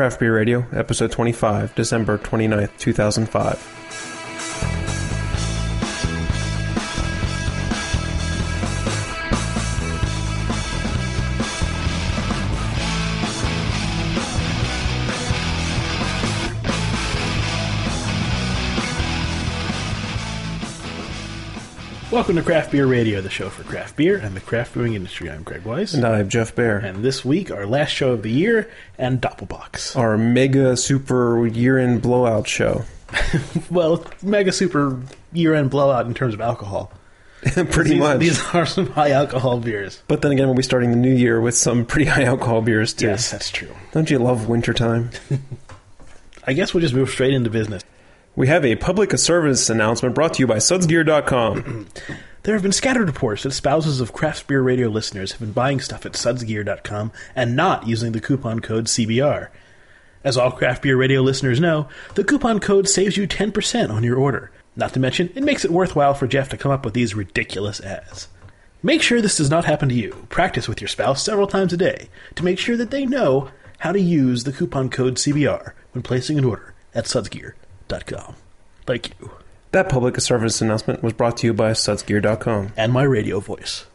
Craft Beer Radio, episode 25, December 29th, 2005. Welcome to Craft Beer Radio, the show for craft beer and the craft brewing industry. I'm Greg Weiss. And I'm Jeff Bear. And this week, our last show of the year and Doppelbocks. Our mega super year end blowout show. well, mega super year end blowout in terms of alcohol. pretty these, much. These are some high alcohol beers. But then again, we'll be starting the new year with some pretty high alcohol beers, too. Yes, that's true. Don't you love wintertime? I guess we'll just move straight into business. We have a public service announcement brought to you by sudsgear.com. There have been scattered reports that spouses of craft beer radio listeners have been buying stuff at sudsgear.com and not using the coupon code CBR. As all craft beer radio listeners know, the coupon code saves you 10% on your order. Not to mention, it makes it worthwhile for Jeff to come up with these ridiculous ads. Make sure this does not happen to you. Practice with your spouse several times a day to make sure that they know how to use the coupon code CBR when placing an order at sudsgear.com. Thank you. That public service announcement was brought to you by sudsgear.com. And my radio voice.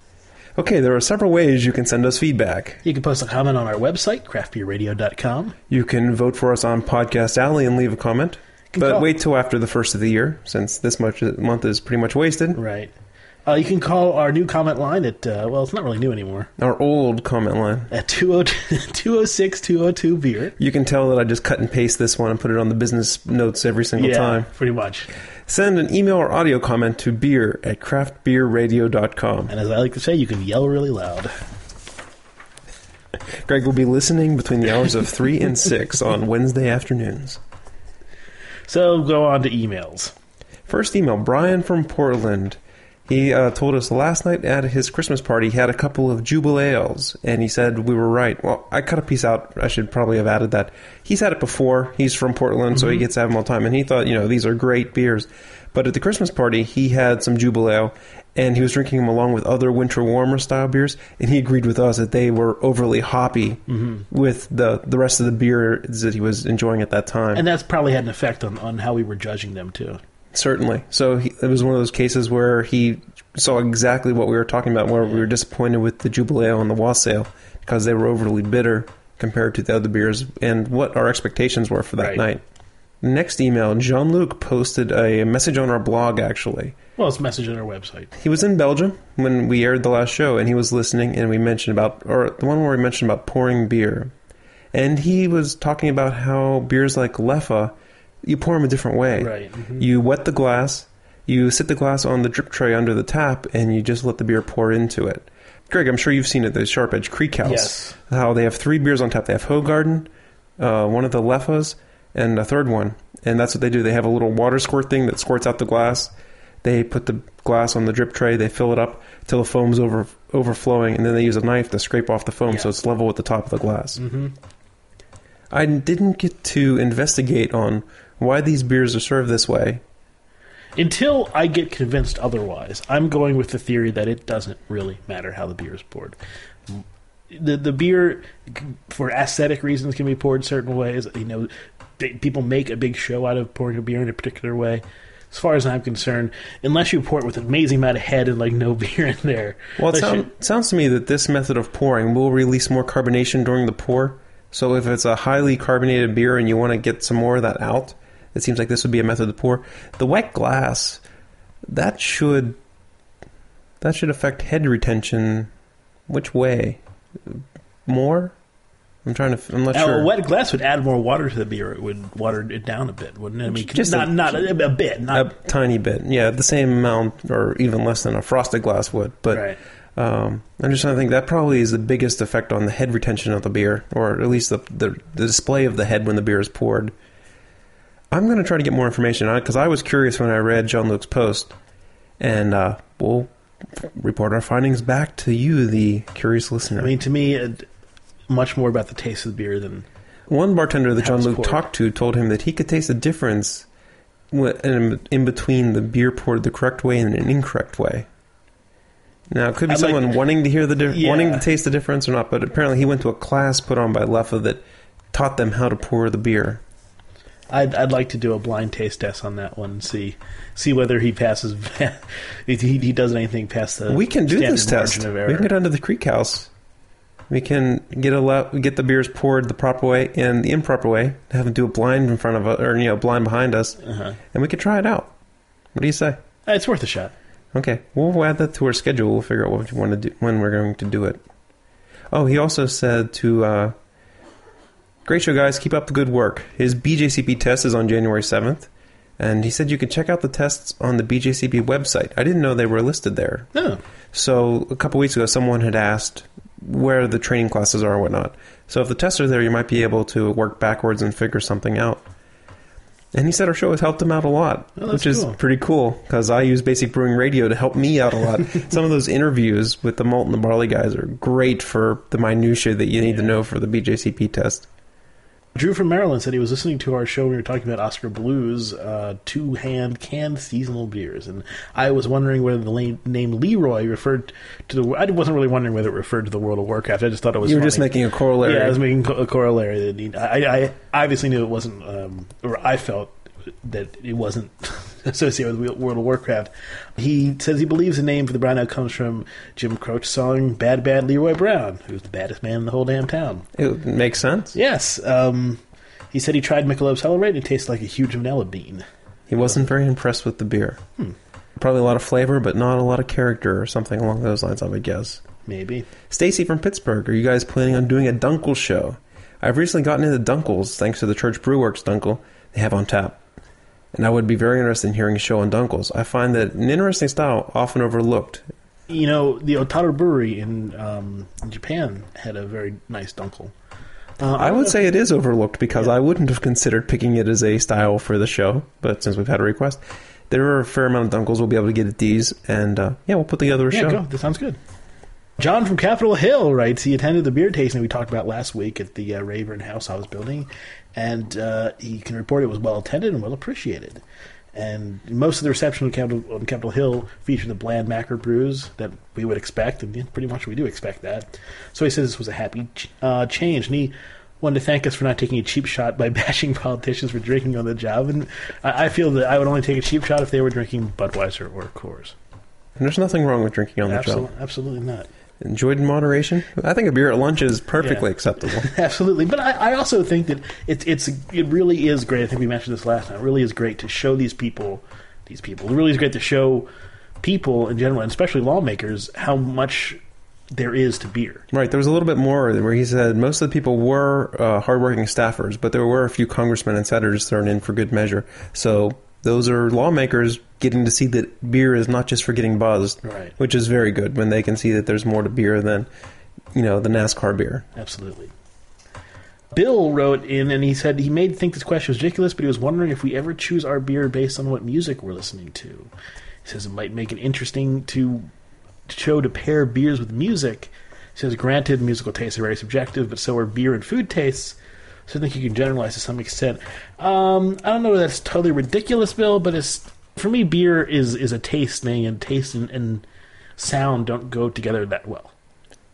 Okay, there are several ways you can send us feedback. You can post a comment on our website, craftbeerradio.com. You can vote for us on Podcast Alley and leave a comment. But call- wait till after the first of the year, since this much month is pretty much wasted. Right. Uh, you can call our new comment line at, uh, well, it's not really new anymore, Our old comment line. at 206 202 beer. You can tell that I just cut and paste this one and put it on the business notes every single Yeah, time. pretty much. Send an email or audio comment to beer at craftbeerradio.com. And as I like to say, you can yell really loud. Greg will be listening between the hours of 3 and 6 on Wednesday afternoons. So go on to emails. First email Brian from Portland. He uh, told us last night at his Christmas party he had a couple of Jubelales, and he said we were right. Well, I cut a piece out. I should probably have added that. He's had it before. He's from Portland, so he gets to have them all the time, and he thought, you know, these are great beers. But at the Christmas party, he had some Jubelale, and he was drinking them along with other winter warmer style beers, and he agreed with us that they were overly hoppy with the, the rest of the beers that he was enjoying at that time. And that's probably had an effect on, on how we were judging them, too. Certainly. So he, it was one of those cases where he saw exactly what we were talking about, where we were disappointed with the Jubelale and the Wassail because they were overly bitter compared to the other beers and what our expectations were for that Right. night. Next email, Jean Luc posted a message on our blog actually. Well, it's a message on our website. He was in Belgium when we aired the last show and he was listening and we mentioned about, or the one where we mentioned about pouring beer. And he was talking about how beers like Leffe, you pour them a different way. Right. mhm. You wet the glass, you sit the glass on the drip tray under the tap, and you just let the beer pour into it. Greg, I'm sure you've seen it, the Sharp Edge Creek House. Yes. How they have three beers on tap. They have Hoegaarden, uh, one of the Leffes, and a third one. And that's what they do. They have a little water squirt thing that squirts out the glass. They put the glass on the drip tray, they fill it up till the foam's over, overflowing, and then they use a knife to scrape off the foam so it's level with the top of the glass. Mhm. I didn't get to investigate on why these beers are served this way. Until I get convinced otherwise, I'm going with the theory that it doesn't really matter how the beer is poured. The the beer, for aesthetic reasons, can be poured certain ways. You know, people make a big show out of pouring a beer in a particular way. As far as I'm concerned, unless you pour it with an amazing amount of head and like no beer in there, Well, it sound, sounds to me that this method of pouring will release more carbonation during the pour. So if it's a highly carbonated beer and you want to get some more of that out, it seems like this would be a method to pour. The wet glass, that should that should affect head retention. Which way? More? I'm trying to. I'm not Now, sure. a wet glass would add more water to the beer. It would water it down a bit, wouldn't it? I mean, Just not a- not a, a bit, a tiny bit, yeah, the same amount or even less than a frosted glass would. But right. Um, I'm just trying to think that probably is the biggest effect on the head retention of the beer, or at least the the, the display of the head when the beer is poured. I'm going to try to get more information on it because I was curious when I read Jean Luc's post, and uh, we'll report our findings back to you, the curious listener. I mean, to me, it, much more about the taste of the beer than One bartender that John Luke poured. talked to told him that he could taste a difference in, in between the beer poured the correct way and an incorrect way. Now, it could be I'd like- someone wanting to hear the di- Yeah. wanting to taste the difference or not, but apparently he went to a class put on by Leffe that taught them how to pour the beer. I'd, I'd like to do a blind taste test on that one and see see whether he passes he, he does anything past the we can do this test. We can get under the creek house. We can get a lo- get the beers poured the proper way and the improper way. Have them do a blind in front of us, or you know, blind behind us, uh-huh. and we could try it out. What do you say? It's worth a shot. Okay, we'll add that to our schedule. We'll figure out what we want to do when we're going to do it. Oh, he also said to uh, Great show, guys. Keep up the good work. His BJCP test is on January 7th, and he said you can check out the tests on the BJCP website. I didn't know they were listed there. Oh, So a couple weeks ago, someone had asked where the training classes are and whatnot. So if the tests are there, you might be able to work backwards and figure something out. And he said our show has helped him out a lot, Oh, which is cool. pretty cool because I use Basic Brewing Radio to help me out a lot. Some of those interviews with the malt and the barley guys are great for the minutia that you need to know for the BJCP test. Drew from Maryland said he was listening to our show. when We were talking about Oskar Blues, uh, two-hand canned seasonal beers, and I was wondering whether the la- name Leroy referred to the. I wasn't really wondering whether it referred to the World of Warcraft. I just thought it was. You were just making a corollary. Yeah, I was making a corollary. That I, I obviously knew it wasn't, um, or I felt that it wasn't associated with World of Warcraft. He says he believes the name for the brown comes from Jim Croce song "Bad Bad Leroy Brown," who's the baddest man in the whole damn town. it makes sense. Yes, um, he said he tried Michelob Celebrate and it tasted like a huge vanilla bean. He wasn't very impressed with the beer. Hmm. Probably a lot of flavor, but not a lot of character or something along those lines, I would guess. Maybe. Stacy from Pittsburgh, are you guys planning on doing a Dunkel show? I've recently gotten into Dunkels thanks to the Church Brew Works Dunkel they have on tap. And I would be very interested in hearing a show on Dunkels. I find that an interesting style often overlooked. You know, the Otaru Brewery in, um, in Japan had a very nice dunkel. Uh, I don't would say it is overlooked because Yeah. I wouldn't have considered picking it as a style for the show, but since we've had a request, there are a fair amount of Dunkels we'll be able to get at these, and uh, yeah, we'll put together a Yeah, show. go. That sounds good. John from Capitol Hill writes he attended the beer tasting we talked about last week at the uh, Rayburn House Office Building, and uh, he can report it was well attended and well appreciated. And most of the reception on Capitol, on Capitol Hill featured the bland macro brews that we would expect, and pretty much we do expect that. So he says this was a happy ch- uh, change, and he wanted to thank us for not taking a cheap shot by bashing politicians for drinking on the job. And I, I feel that I would only take a cheap shot if they were drinking Budweiser or Coors. And there's nothing wrong with drinking on the Absolutely, job. absolutely not. Enjoyed in moderation. I think a beer at lunch is perfectly Yeah. acceptable. Absolutely, but I, I also think that it's it's it really is great. I think we mentioned this last time. It really is great to show these people, these people. It really is great to show people in general, and especially lawmakers, how much there is to beer. Right. There was a little bit more where he said most of the people were uh, hardworking staffers, but there were a few congressmen and senators thrown in for good measure. So those are lawmakers getting to see that beer is not just for getting buzzed, Right. which is very good when they can see that there's more to beer than, you know, the NASCAR beer. Absolutely. Bill wrote in and he said he made think this question was ridiculous, but he was wondering if we ever choose our beer based on what music we're listening to. He says it might make it interesting to show to pair beers with music. He says, granted, musical tastes are very subjective, but so are beer and food tastes. So I think you can generalize to some extent. Um, I don't know that's totally ridiculous, Bill, but it's for me, beer is is a taste thing, and taste and, and sound don't go together that well.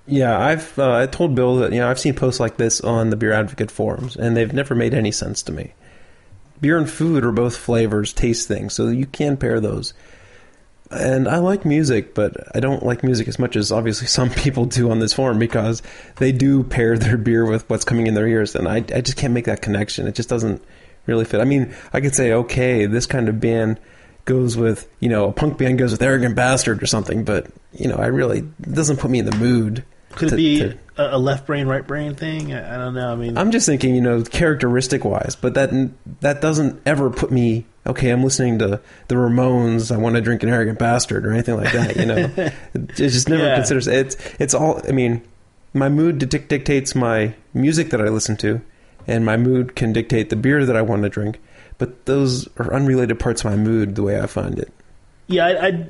Yeah, I've uh, I told Bill that you know I've seen posts like this on the Beer Advocate forums, and they've never made any sense to me. Beer and food are both flavors, taste things, so you can pair those. And I like music, but I don't like music as much as obviously some people do on this forum because they do pair their beer with what's coming in their ears, and I I just can't make that connection. It just doesn't really fit. I mean, I could say okay, this kind of band goes with you know a punk band goes with arrogant bastard or something, but you know I really it doesn't put me in the mood. Could to- it be to- a, left brain, right brain thing? I, I don't know. I mean, I'm just thinking, you know, characteristic wise, but that that doesn't ever put me. Okay, I'm listening to the Ramones. I want to drink an arrogant bastard or anything like that. You know, it just never Yeah. considers it's it's all. I mean, my mood dictates my music that I listen to, and my mood can dictate the beer that I want to drink. But those are unrelated parts of my mood, the way I find it. yeah, I, I,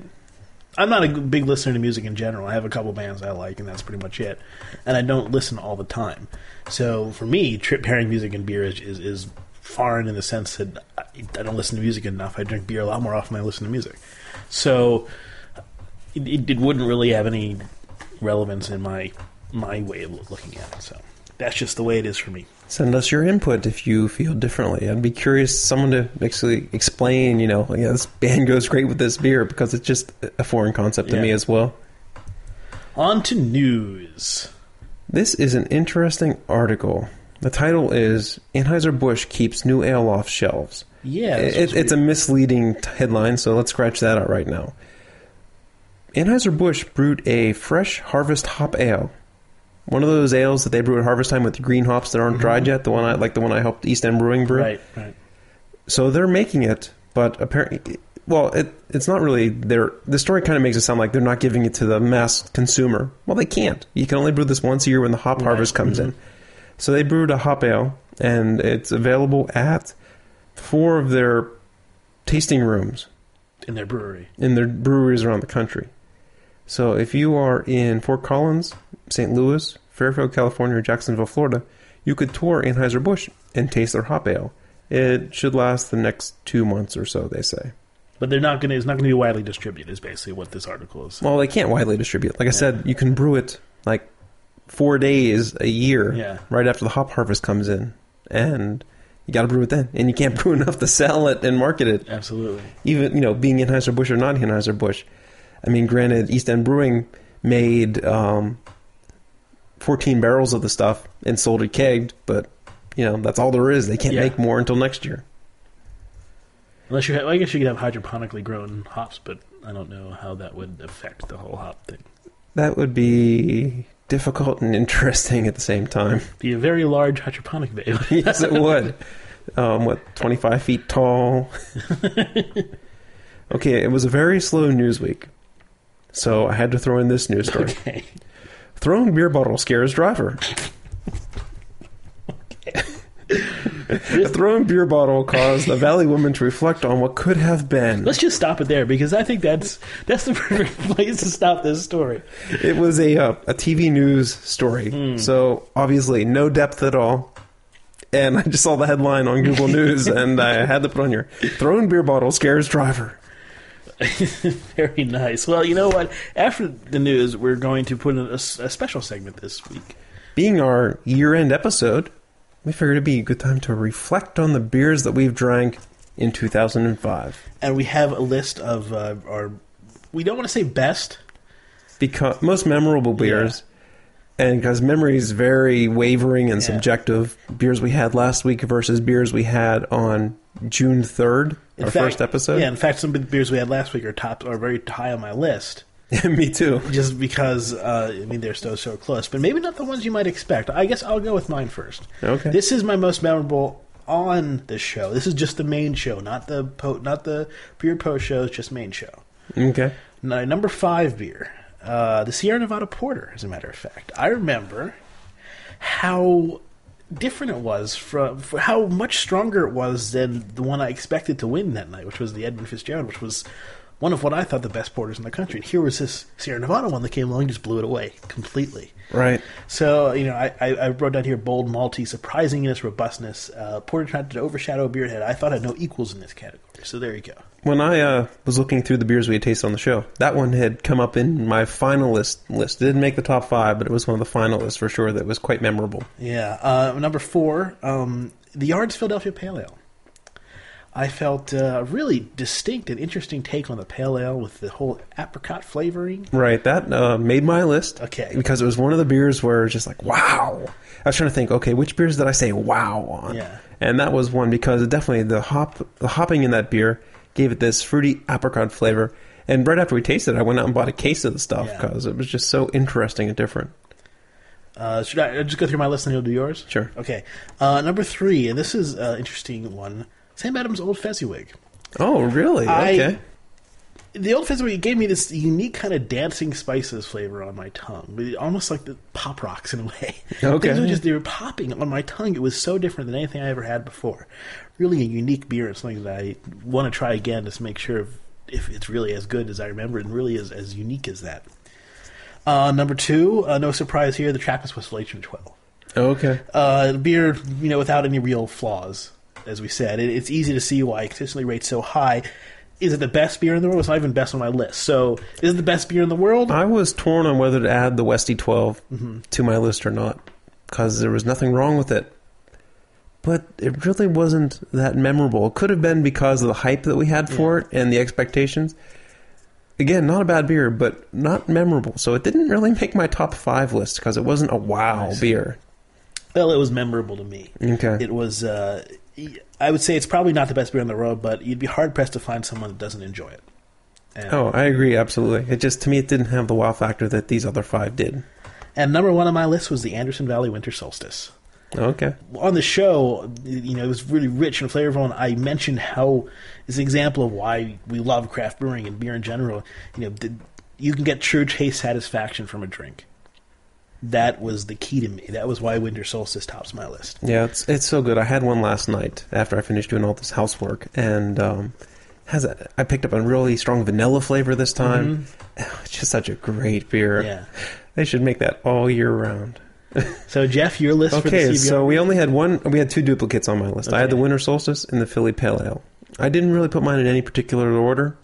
I'm not a big listener to music in general. I have a couple bands I like, and that's pretty much it. And I don't listen all the time. So for me, trip pairing music and beer is, is, is foreign in the sense that I, I don't listen to music enough. I drink beer a lot more often than I listen to music. So it, it, it wouldn't really have any relevance in my my way of looking at it. So that's just the way it is for me. Send us your input if you feel differently. I'd be curious someone to actually explain, you know, yeah, this band goes great with this beer because it's just a foreign concept to Yeah. me as well. On to news. This is an interesting article. The title is Anheuser-Busch keeps new ale off shelves. Yeah, It, it's a misleading headline, so let's scratch that out right now. Anheuser-Busch brewed a fresh harvest hop ale. One of those ales that they brew at harvest time with green hops that aren't dried mm-hmm. yet, the one I like the one I helped East End Brewing brew. right, right. So they're making it, but apparently well, it it's not really their the story kind of makes it sound like they're not giving it to the mass consumer. Well, they can't. You can only brew this once a year when the hop Right. harvest comes mm-hmm. in. So they brewed a hop ale and it's available at four of their tasting rooms In their brewery. in their breweries around the country. So if you are in Fort Collins, St. Louis, Fairfield, California, or Jacksonville, Florida, you could tour Anheuser-Busch and taste their hop ale. It should last the next two months or so, they say. But they're not gonna it's not gonna be widely distributed is basically what this article is. Well, they can't widely distribute. Like I said, you can brew it like four days a year Yeah. right after the hop harvest comes in. And you got to brew it then. And you can't brew enough to sell it and market it. Absolutely. even you know being Anheuser-Busch or not Anheuser-Busch. I mean, granted, East End Brewing made um, 14 barrels of the stuff and sold it kegged, but you know that's all there is. They can't Yeah. make more until next year. Unless you have, I guess you could have hydroponically grown hops, but I don't know how that would affect the whole hop thing. That would be difficult and interesting at the same time. Be a very large hydroponic bay. yes, it would. Um, what 25 feet tall? okay, it was a very slow news week, so I had to throw in this news story. okay. Throwing beer bottle scares driver. A thrown beer bottle caused the Valley woman to reflect on what could have been. Let's just stop it there because I think that's that's the perfect place to stop this story. It was a uh, a TV news story, so obviously no depth at all. And I just saw the headline on Google News, and I had to put on here: "Thrown beer bottle scares driver." Very nice. Well, you know what? After the news, we're going to put in a, a special segment this week. Being our year-end episode, we figured it'd be a good time to reflect on the beers that we've drank in 2005. And we have a list of uh, our, we don't want to say best. because most memorable beers, and because memory is very wavering and Yeah. subjective. Beers we had last week versus beers we had on June third, In our fact- first episode. Yeah, in fact, some of the beers we had last week are top, are very high on my list. Me too. Just because, uh, I mean, they're so, so close. But maybe not the ones you might expect. I guess I'll go with mine first. Okay. This is my most memorable on the show. This is just the main show, not the po- not the beer post show. It's just main show. Okay. Now, number five beer, uh, the Sierra Nevada Porter. As a matter of fact, I remember how different it was from how much stronger it was than the one I expected to win that night, which was the Edmund Fitzgerald, which was one of what I thought the best porters in the country. And here was this Sierra Nevada one that came along and just blew it away completely. Right. So, you know, I, I, I wrote down here bold, malty, surprising in its robustness. Uh, Porter tried to overshadow Beardhead. I thought had no equals in this category. So there you go. When I uh, was looking through the beers we had tasted on the show, that one had come up in my finalist list. It didn't make the top five, but it was one of the finalists for sure. That was quite memorable. Yeah. Uh, number four, um, the Yards Philadelphia Pale Ale. I felt uh, a really distinct and interesting take on the pale ale with the whole apricot flavoring. Right, that uh, made my list. Okay. because it was one of the beers where it's just like wow. I was trying to think, okay, which beers did I say wow on? Yeah. and that was one because definitely the hop, the hopping in that beer gave it this fruity apricot flavor. And right after we tasted it, I went out and bought a case of the stuff Yeah. because it was just so interesting and different. Uh, should I just go through my list and you'll do yours? Sure. Okay. Uh, number three, and this is an interesting one Sam Adams Old Fezziwig. Oh, really? I- okay. The Old Fezziwig gave me this unique kind of dancing spices flavor on my tongue, almost like the pop rocks in a way. Okay. Things were just they were popping on my tongue. It was so different than anything I ever had before. Really a unique beer and something that I want to try again just to make sure if, if it's really as good as I remember and really is as unique as that. Uh, number two, uh, no surprise here, the Trappist Westvleteren 12. Okay. Uh, beer, you know, without any real flaws, as we said. It, it's easy to see why it consistently rates so high. Is it the best beer in the world? It's not even best on my list. So, is it the best beer in the world? I was torn on whether to add the Westy 12 Mm-hmm. to my list or not because there was nothing wrong with it. But it really wasn't that memorable. It could have been because of the hype that we had for it and the expectations. Again, not a bad beer, but not memorable. So it didn't really make my top five list because it wasn't a wow beer. Well, it was memorable to me. Okay. It was. Uh, I would say it's probably not the best beer on the road, but you'd be hard pressed to find someone that doesn't enjoy it. And, Oh, I agree absolutely. It just to me it didn't have the wow factor that these other five did. and number one on my list was the Anderson Valley Winter Solstice. Okay. on the show, you know, it was really rich and flavorful, and I mentioned how it's an example of why we love craft brewing and beer in general. You know, you can get true taste satisfaction from a drink. That was the key to me. That was why Winter Solstice tops my list. Yeah, it's it's so good. I had one last night after I finished doing all this housework, and um, has a, I picked up a really strong vanilla flavor this time. It's just such a great beer. Yeah. They should make that all year round. So, Jeff, your list Okay, so we only had one. We had two duplicates on my list. I had the Winter Solstice and the Philly Pale Ale. I didn't really put mine in any particular order.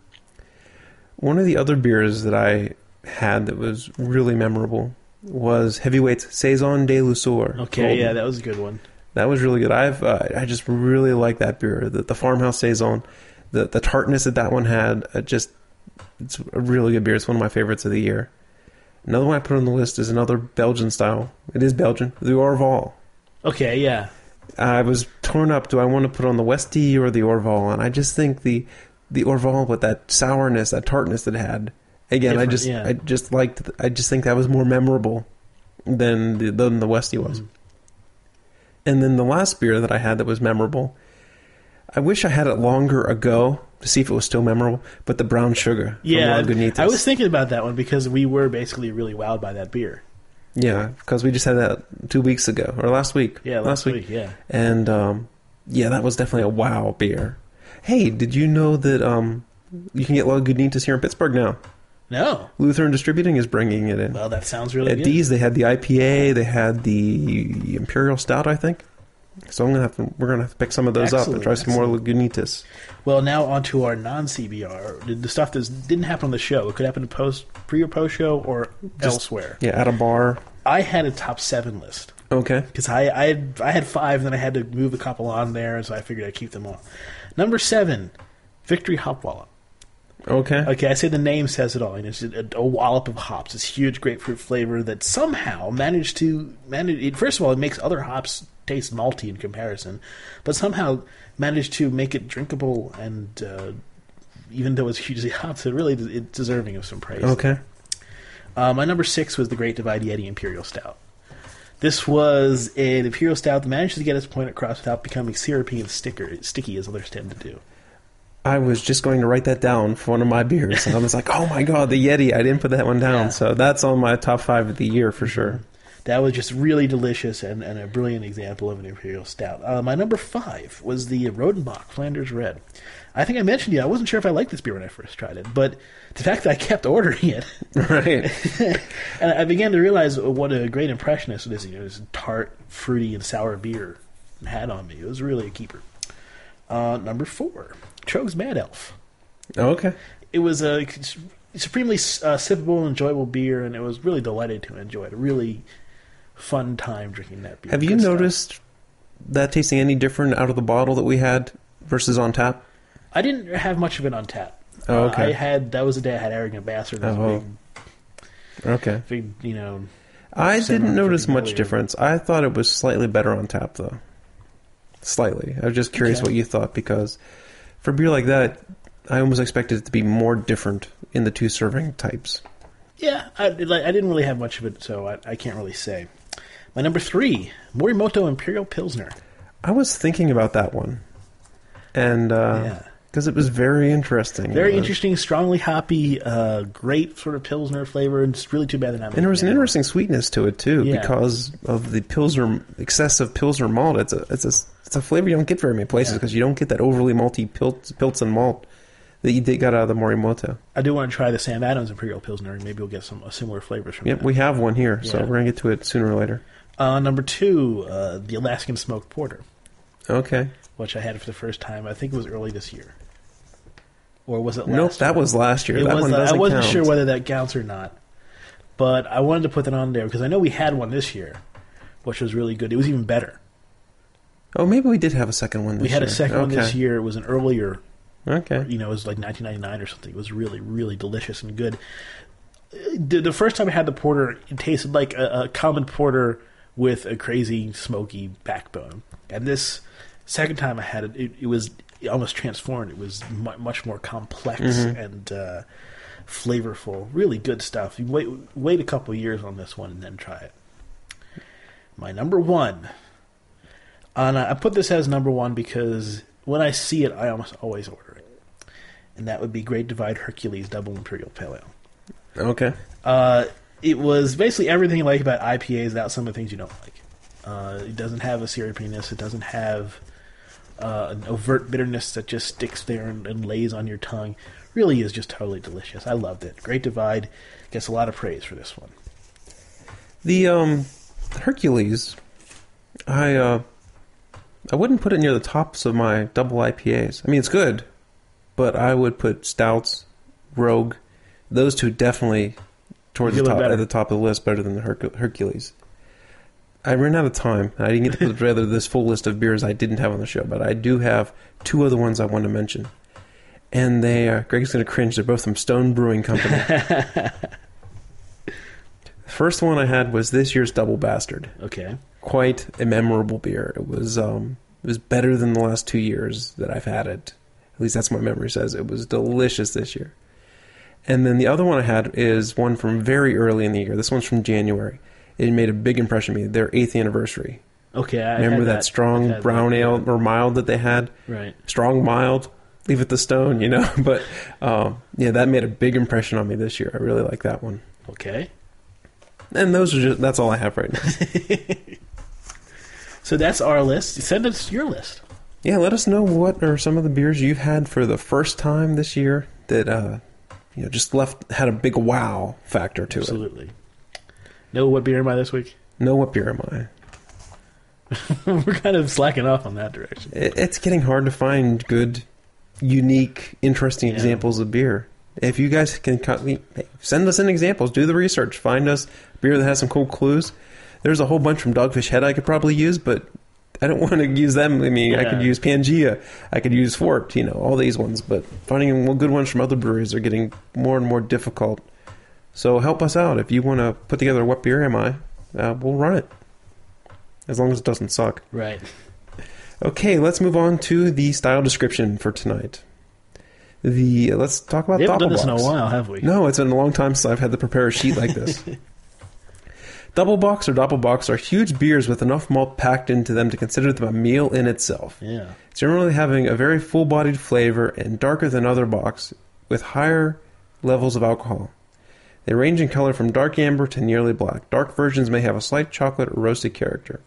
One of the other beers that I had that was really memorable was Heavyweight's Saison de Lusur. okay, Golden. yeah, that was a good one. That was really good. I've uh, I just really like that beer. The, the farmhouse saison, the the tartness that that one had, uh, just it's a really good beer. It's one of my favorites of the year. Another one I put on the list is another Belgian style. It is Belgian, the Orval. Okay, yeah. I was torn up. Do I want to put on the Westie or the Orval? And I just think the the Orval with that sourness, that tartness that it had. Again, I just yeah. I just liked. I just think that was more memorable than the than the Westie was. Mhm. And then the last beer that I had that was memorable, I wish I had it longer ago to see if it was still memorable. But the brown sugar, from Yeah. I was thinking about that one because we were basically really wowed by that beer. yeah, because we just had that two weeks ago or last week. Yeah, last, week. Yeah. and um, yeah, that was definitely a wow beer. Hey, did you know that um, you can get Lagunitas here in Pittsburgh now? No. Lutheran Distributing is bringing it in. Well, that sounds really good. At good. D's, they had the IPA, they had the Imperial Stout, I think. So I'm gonna have to, we're gonna have to pick some of those up and try some more Lagunitas. Well, now on to our non-CBR, the- the stuff that didn't happen on the show. It could happen post, pre or post show, or elsewhere. Yeah, at a bar. I had a top seven list Okay. because I I had, I had five, then I had to move a couple on there, so I figured I'd keep them all. Number seven, Victory Hop Wallop. Okay. Okay, I say the name says it all. And it's a, a wallop of hops, this huge grapefruit flavor that somehow managed to manage. It, first of all, it makes other hops taste malty in comparison, but somehow managed to make it drinkable. And uh, even though it's hugely hops, it really it's deserving of some praise. Okay. Uh, my number six was the Great Divide Yeti Imperial Stout. This was an Imperial Stout that managed to get its point across without becoming syrupy and sticker, sticky as others tend to do. I was just going to write that down for one of my beers, and I was like, "Oh my god, the Yeti!" I didn't put that one down, Yeah. so that's on my top five of the year for sure. That was just really delicious and, and a brilliant example of an imperial stout. Uh, my number five was the Rodenbach Flanders Red. I think I mentioned you. I wasn't sure if I liked this beer when I first tried it, but the fact that I kept ordering it, right. and I began to realize what a great impressionist it is. You know, this tart, fruity, and sour beer had on me. It was really a keeper. Uh, number four, Troegs Mad Elf. Okay. It was a supremely uh, sippable and enjoyable beer, and it was really delighted to enjoy it. A really fun time drinking that beer. Have you Good stuff. noticed that tasting any different out of the bottle that we had versus on tap? I didn't have much of it on tap. Oh, Uh, okay. I had that was the day I had Arrogant Bastard. That was Oh. Okay. big, big, you know. I didn't notice much difference. I thought it was slightly better on tap, though. Slightly. I was just curious Okay. what you thought because for beer like that, I almost expected it to be more different in the two serving types. Yeah, I, like, I didn't really have much of it, so I, I can't really say. My number three, Morimoto Imperial Pilsner. I was thinking about that one, and Yeah. because it was very interesting. Very Uh, interesting, strongly hoppy, uh, great sort of Pilsner flavor, and it's really too bad they're not And there was an interesting sweetness to it too, Yeah. because of the pilsner excessive pilsner malt. It's a it's a it's a flavor you don't get very many places because you don't get that overly malty pilt, pilzen malt that you did got out of the Morimoto. I do want to try the Sam Adams Imperial Pilsner, and maybe we'll get some uh, similar flavors from Yep, that. we have one here, so Yeah. we're gonna get to it sooner or later. Uh, number two, uh, the Alaskan Smoked Porter. Okay. which I had for the first time. I think it was early this year, or was it? Last Nope, that year? was last year. It that was. one I doesn't wasn't count. sure whether that counts or not, but I wanted to put that on there because I know we had one this year, which was really good. It was even better. Oh, maybe we did have a second one. This We had a year. second one this year. It was an earlier Okay. you know, it was like 1999 or something. It was really, really delicious and good. The, the first time I had the porter, it tasted like a, a common porter with a crazy smoky backbone. And this second time I had it, it, it was almost transformed. It was mu- much more complex and uh, flavorful. Really good stuff. You wait, wait a couple years on this one and then try it. My number one. And I put this as number one because when I see it, I almost always order it. And that would be Great Divide Hercules Double Imperial Pale Ale. Okay. Uh, it was basically everything you like about IPAs without some of the things you don't like. Uh, it doesn't have a syrupiness. It doesn't have uh, an overt bitterness that just sticks there and, and lays on your tongue. Really is just totally delicious. I loved it. Great Divide gets a lot of praise for this one. The um Hercules, I uh I wouldn't put it near the tops of my double IPAs. I mean, it's good, but I would put stouts, Rogue, those two definitely towards the top better. at the top of the list, better than the Hercu- Hercules. I ran out of time. I didn't get to put together this full list of beers I didn't have on the show, but I do have two other ones I want to mention. And they, uh, Greg's going to cringe. They're both from Stone Brewing Company. the first one I had was this year's Double Bastard Okay. Quite a memorable beer. It was um, it was better than the last two years that I've had it. At least that's what my memory says. It was delicious this year. And then the other one I had is one from very early in the year. This one's from January. It made a big impression on me. Their eighth anniversary. Okay. I Remember that, strong had brown that, ale or mild that they had? Right. Strong mild. Leave it the stone, you know. But um, yeah, that made a big impression on me this year. I really like that one. Okay. And those are just that's all I have right now. So that's our list. Send us your list. Yeah, let us know what are some of the beers you've had for the first time this year that uh, you know just left had a big wow factor to it. Absolutely. Know what beer am I this week? Know what beer am I? We're kind of slacking off on that direction. It, it's getting hard to find good, unique, interesting Yeah. examples of beer. If you guys can cut me, send us in examples. Do the research. Find us beer that has some cool clues. There's a whole bunch from Dogfish Head I could probably use, but I don't want to use them. I mean, I could use Pangaea. I could use Fort. You know, all these ones. But finding good ones from other breweries are getting more and more difficult. So help us out. If you want to put together what beer am I, uh, we'll run it. As long as it doesn't suck. Right. Okay, let's move on to the style description for tonight. The let's talk about the We haven't done this in a while, have we? No, it's been a long time since I've had to prepare a sheet like this. Double bocks or doppelbocks are huge beers with enough malt packed into them to consider them a meal in itself. Yeah. Generally having a very full-bodied flavor and darker than other bocks with higher levels of alcohol. They range in color from dark amber to nearly black. Dark versions may have a slight chocolate or roasted character.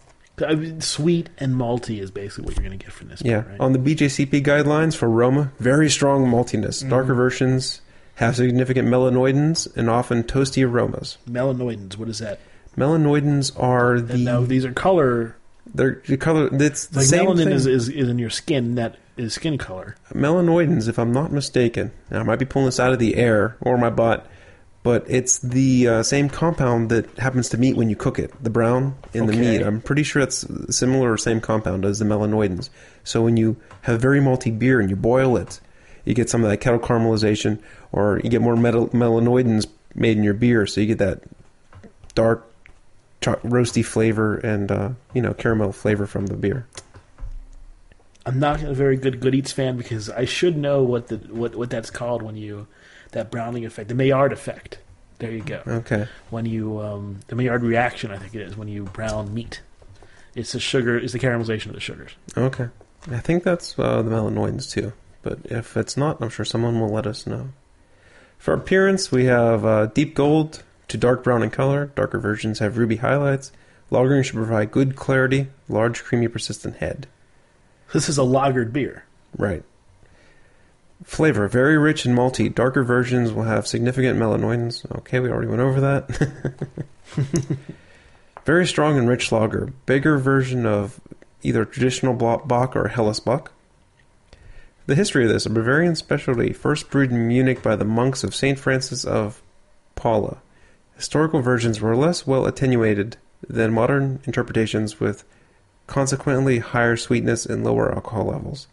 I mean, Sweet and malty is basically what you're going to get from this. Yeah, beer, right? on the BJCP guidelines for Roma, very strong maltiness. Mm-hmm. Darker versions have significant melanoidins and often toasty aromas. melanoidins. What is that? Melanoidins are And the now these are color. they're the color. It's the Like same melanin thing. is, is is in your skin. That is skin color. melanoidins, if I'm not mistaken. Now, I might be pulling this out of the air or my butt, but it's the uh, same compound that happens to meat when you cook it. The brown in the meat. I'm pretty sure it's similar or same compound as the melanoidins. So when you have very malty beer and you boil it, you get some of that kettle caramelization, or you get more metal, melanoidins made in your beer. So you get that dark, cho- roasty flavor and uh, you know caramel flavor from the beer. I'm not a very good Good Eats fan because I should know what the what what that's called when you that browning effect, the Maillard effect. There you go. Okay. When you um, the Maillard reaction, I think it is when you brown meat. It's the sugar. It's the caramelization of the sugars. Okay. I think that's uh, the melanoidins too. But if it's not, I'm sure someone will let us know. For appearance, we have uh, deep gold to dark brown in color. Darker versions have ruby highlights. Lagering should provide good clarity, large, creamy, persistent head. This is a lagered beer. Right. Flavor very rich and malty. Darker versions will have significant melanoidins. Okay, we already went over that. very strong and rich lager. Bigger version of either traditional Bock or Helles Bock. The history of this, a Bavarian specialty, first brewed in Munich by the monks of St. Francis of Paula. Historical versions were less well attenuated than modern interpretations with consequently higher sweetness and lower alcohol levels.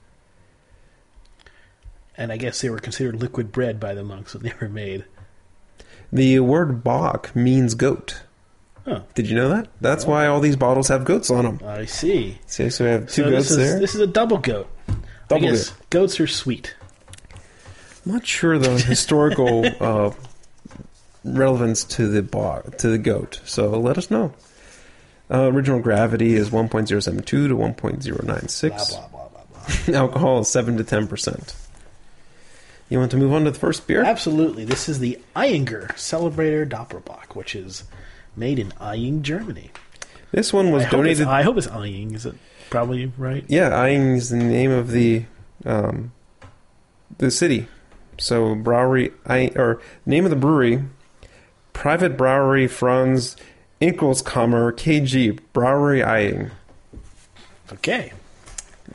And I guess they were considered liquid bread by the monks when they were made. The word Bock means goat. Huh. Did you know that? That's why all these bottles have goats on them. I see. See, so we have two so goats this is, there. This is a double goat. Double I guess goats are sweet. I'm not sure the historical uh, relevance to the bo- to the goat. So let us know. Uh, original gravity is 1.072 to 1.096. Blah, blah, blah, blah, blah. Alcohol is 7 to 10 percent. You want to move on to the first beer? Absolutely. This is the Ayinger Celebrator Doppelbock, which is made in Aying, Germany. This one was I hope, donated. I hope it's Aying. Is it probably right? Yeah, Aying is the name of the um, the city. So brewery, I or name of the brewery, Private Brewery Franz Inselkammer KG Brewery Aying, Okay.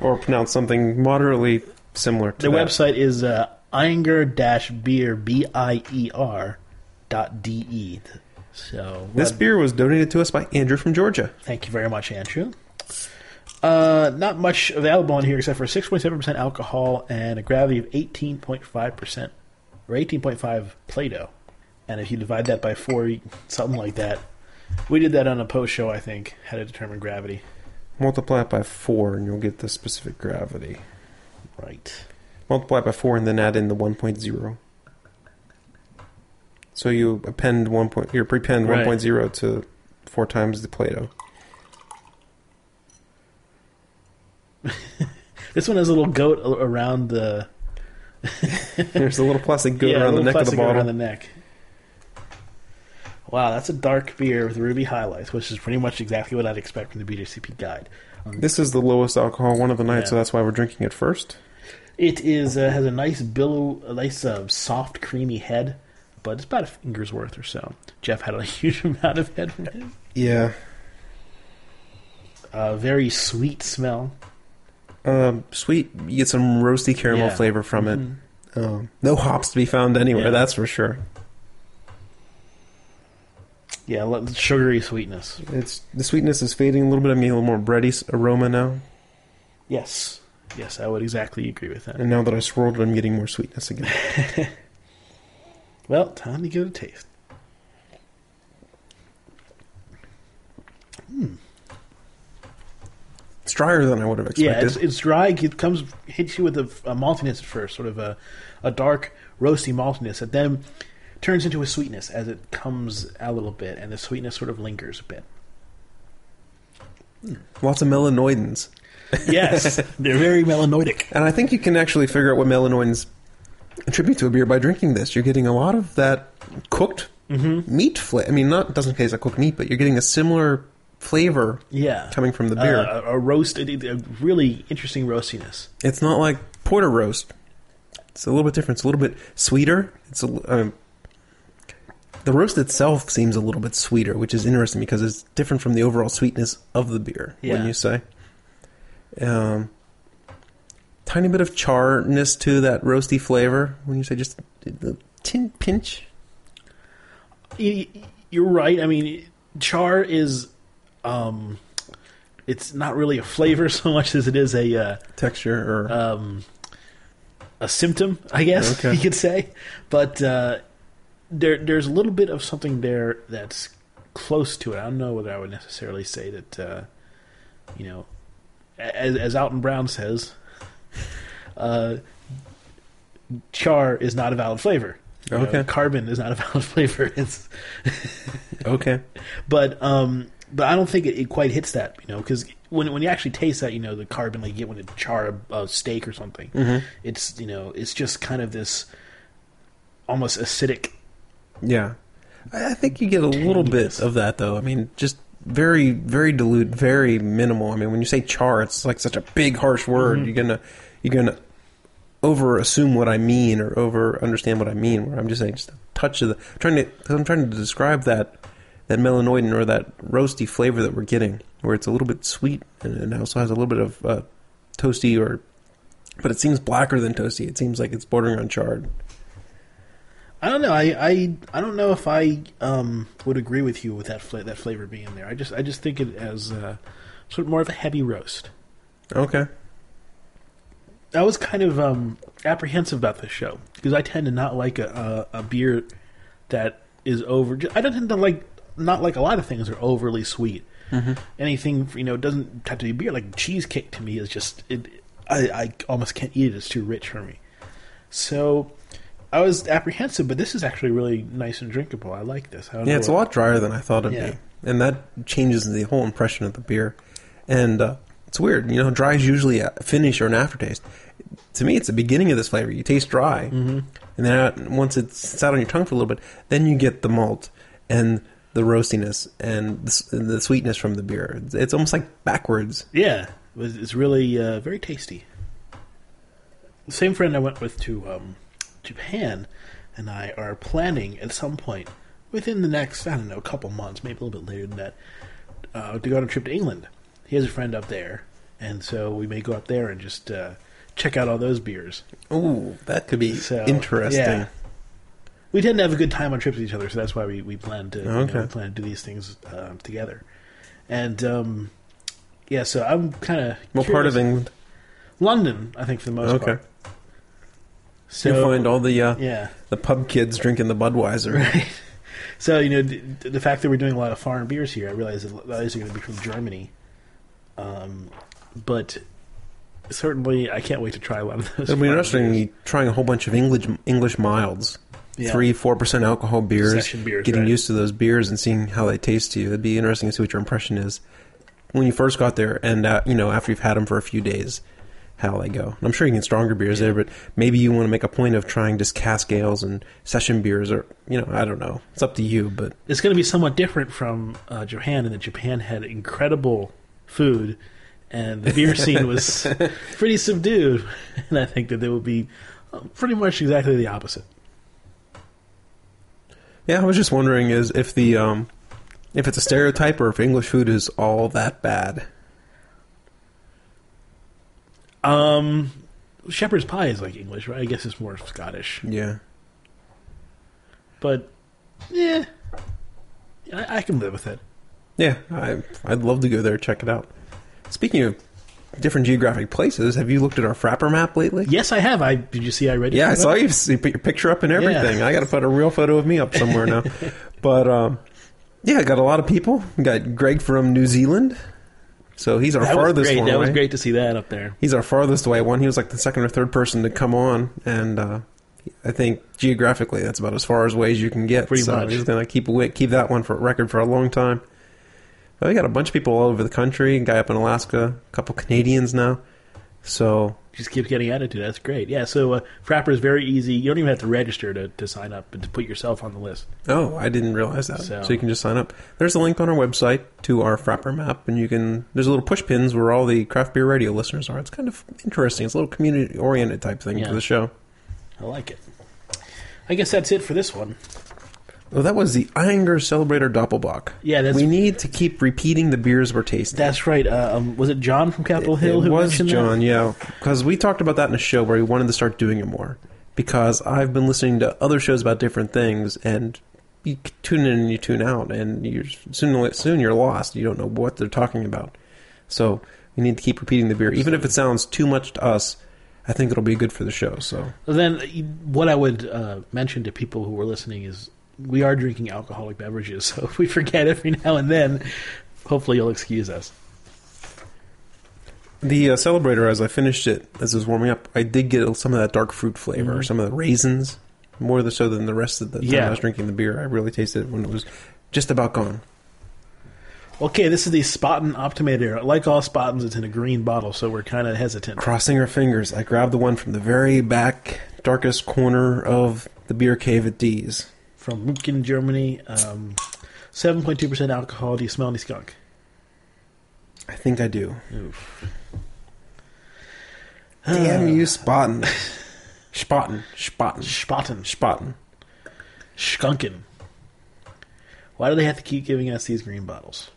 or pronounce something moderately similar to Their that. website is uh, Ayinger-beer, B-I-E-R, dot D-E. So This beer was donated to us by Andrew from Georgia. Thank you very much, Andrew. Uh, not much available on here except for 6.7% alcohol and a gravity of 18.5%, or 18.5 Plato. And if you divide that by four, something like that. We did that on a post show, I think, how to determine gravity. Multiply it by four, and you'll get the specific gravity. Right. Multiply it by four, and then add in the 1.0. So you append one point. You prepend Right. 1.0 to four times the Plato. This one has a little goat around the There's a little plastic goat yeah, around the neck of the bottle. around the neck. Wow, that's a dark beer with ruby highlights, which is pretty much exactly what I'd expect from the BJCP guide. Um, This is the lowest alcohol one of the night, Yeah. so that's why we're drinking it first. It is uh, has a nice billow, a nice uh, soft, creamy head, but it's about a finger's worth or so. Jeff had a huge amount of head from him. Yeah. Uh, very sweet smell. Um, sweet. You get some roasty caramel Yeah. flavor from it. Um, no hops to be found anywhere, Yeah. that's for sure. Yeah, sugary sweetness. It's the sweetness is fading a little bit. I'm getting a little more bready aroma now, Yes, yes, I would exactly agree with that. and now that I swirled it, I'm getting more sweetness again. Well, time to give it a taste. Hmm. It's drier than I would have Yeah, expected. it's, it's dry. It comes hits you with a, a maltiness at first, sort of a, a dark roasty maltiness, that then turns into a sweetness as it comes a little bit, and the sweetness sort of lingers a bit. Lots of melanoidins, Yes, they're very melanoidic. and I think you can actually figure out what melanoidins attribute to a beer by drinking this. You're getting a lot of that cooked Mm-hmm. meat flavor. I mean, not doesn't taste like cooked meat, but you're getting a similar flavor Yeah, coming from the beer. Uh, a, a roast, a, a really interesting roastiness. It's not like porter roast. It's a little bit different. It's a little bit sweeter. It's a, um, the roast itself seems a little bit sweeter, which is interesting because it's different from the overall sweetness of the beer. Yeah. When you say, um, tiny bit of charness to that roasty flavor. When you say just the tin pinch, You're right. I mean, char is, um, it's not really a flavor so much as it is a. Uh, texture, or um, a symptom, I guess Okay. you could say. But uh, there, there's a little bit of something there that's close to it. I don't know whether I would necessarily say that, uh, you know, as, as Alton Brown says, uh, char is not a valid flavor. You know, Okay. carbon is not a valid flavor. It's okay, but um, but I don't think it, it quite hits that, you know, because when when you actually taste that, you know, the carbon like you get when you char a, a steak or something, Mhm. it's you know, it's just kind of this almost acidic. Yeah. I I think you get a little bit of that though. I mean, just very, very dilute, very minimal. I mean, when you say char, it's like such a big, harsh word. Mhm. You're gonna, you're gonna over assume what I mean or over understand what I mean. Where I'm just saying just a touch of the trying to, cause I'm trying to describe that that melanoidin or that roasty flavor that we're getting, where it's a little bit sweet and it also has a little bit of uh, toasty or, but it seems blacker than toasty. It seems like it's bordering on charred. I don't know. I, I I don't know if I um, would agree with you with that fla- that flavor being there. I just I just think it as uh, sort of more of a heavy roast. Okay. I was kind of um, apprehensive about this show because I tend to not like a, a, a beer that is over. I don't tend to like not like a lot of things are overly sweet. Mm-hmm. Anything you know doesn't have to be beer. Like cheesecake to me is just it. I, I almost can't eat it. It's too rich for me. So I was apprehensive, but this is actually really nice and drinkable. I like this. I don't Yeah, it's a lot drier than I thought it'd Yeah. be, and that changes the whole impression of the beer. And uh, it's weird, you know, dry is usually a finish or an aftertaste. To me, it's the beginning of this flavor. You taste dry, mm-hmm. and then once it's sat on your tongue for a little bit, then you get the malt and the roastiness and the, sweetness from the beer. It's, it's almost like backwards. Yeah, it's really uh, very tasty. The same friend I went with to um, Japan and I are planning at some point within the next, I don't know, a couple months, maybe a little bit later than that, uh, to go on a trip to England. He has a friend up there, and so we may go up there and just uh, check out all those beers. Ooh, that could be So, interesting. yeah. We tend to have a good time on trips with each other, so that's why we, we plan to you know, we plan to do these things um, together. And um, yeah, so I'm kind of What part of England? London, I think, for the most Okay. part. So You'll find all the uh, yeah, the pub kids drinking the Budweiser. right. So you know, d- the fact that we're doing a lot of foreign beers here, I realize that those are going to be from Germany. Um, but certainly, I can't wait to try one of those. It'll be interesting beers. trying a whole bunch of English English milds, Yeah. three four percent alcohol beers, beers, getting right. used to those beers and seeing how they taste to you. It'd be interesting to see what your impression is when you first got there, and uh, you know after you've had them for a few days, how they go. I'm sure you can get stronger beers there, but maybe you want to make a point of trying just cask ales and session beers, or you know I don't know. It's up to you, but It's going to be somewhat different from uh, Japan, in that Japan had incredible food, and the beer scene was pretty subdued. And I think that they will be uh, pretty much exactly the opposite. yeah, I was just wondering is if the um, if it's a stereotype or if English food is all that bad. Um, shepherd's pie is like English, right? I guess it's more Scottish, Yeah. but yeah, I, I can live with it. Yeah, I, I'd love to go there check it out. Speaking of different geographic places, have you looked at our Frappr map lately? Yes, I have. I did you see? I read. Yeah, I saw you, you put your picture up and everything. Yeah. I got to put a real photo of me up somewhere now. but um, yeah, I got a lot of people. We got Greg from New Zealand, so he's our That was farthest great. one That away. was great to see that up there. He's our farthest away one. He was like the second or third person to come on, and uh, I think geographically that's about as far as away as you can get. Pretty so much. He's gonna keep keep that one for record for a long time. But we got a bunch of people all over the country. A guy up in Alaska, a couple Canadians now. So Just keeps getting added to. That's great. Yeah. So uh, Frappr is very easy. You don't even have to register to, to sign up and to put yourself on the list. Oh, I didn't realize that. So, So- you can just sign up. There's a link on our website to our Frappr map, and you can. There's a little push pins where all the craft beer radio listeners are. It's kind of interesting. It's a little community oriented type thing Yeah. for the show. I like it. I guess that's it for this one. Well, that was the Ayinger Celebrator Doppelbock. Yeah, that's we need to keep repeating the beers we're tasting. that's right. Uh, um, was it John from Capitol Hill it who was mentioned John, that? yeah, because we talked about that in a show where we wanted to start doing it more. Because I've been listening to other shows about different things, and you tune in and you tune out, and you soon soon you're lost. You don't know what they're talking about. So we need to keep repeating the beer, even if it sounds too much to us. I think it'll be good for the show. So Then, what I would uh, mention to people who are listening is we are drinking alcoholic beverages, so if we forget every now and then, hopefully you'll excuse us. the uh, celebrator, as I finished it, as it was warming up, I did get some of that dark fruit flavor, Mhm. some of the raisins, more so than the rest of the time Yeah. I was drinking the beer. I really tasted it when it was just about gone. Okay, this is the Spaten Optimator. Like all Spatens, it's in a green bottle, so we're kind of hesitant. Crossing our fingers, I grabbed the one from the very back, darkest corner of the beer cave at D's. From München, Germany. Um, 7.2% alcohol. Do you smell any skunk? I think I do. Oof. Damn you, Spaten. Spaten. Spaten. Spaten. Spaten. Skunken. Why do they have to keep giving us these green bottles?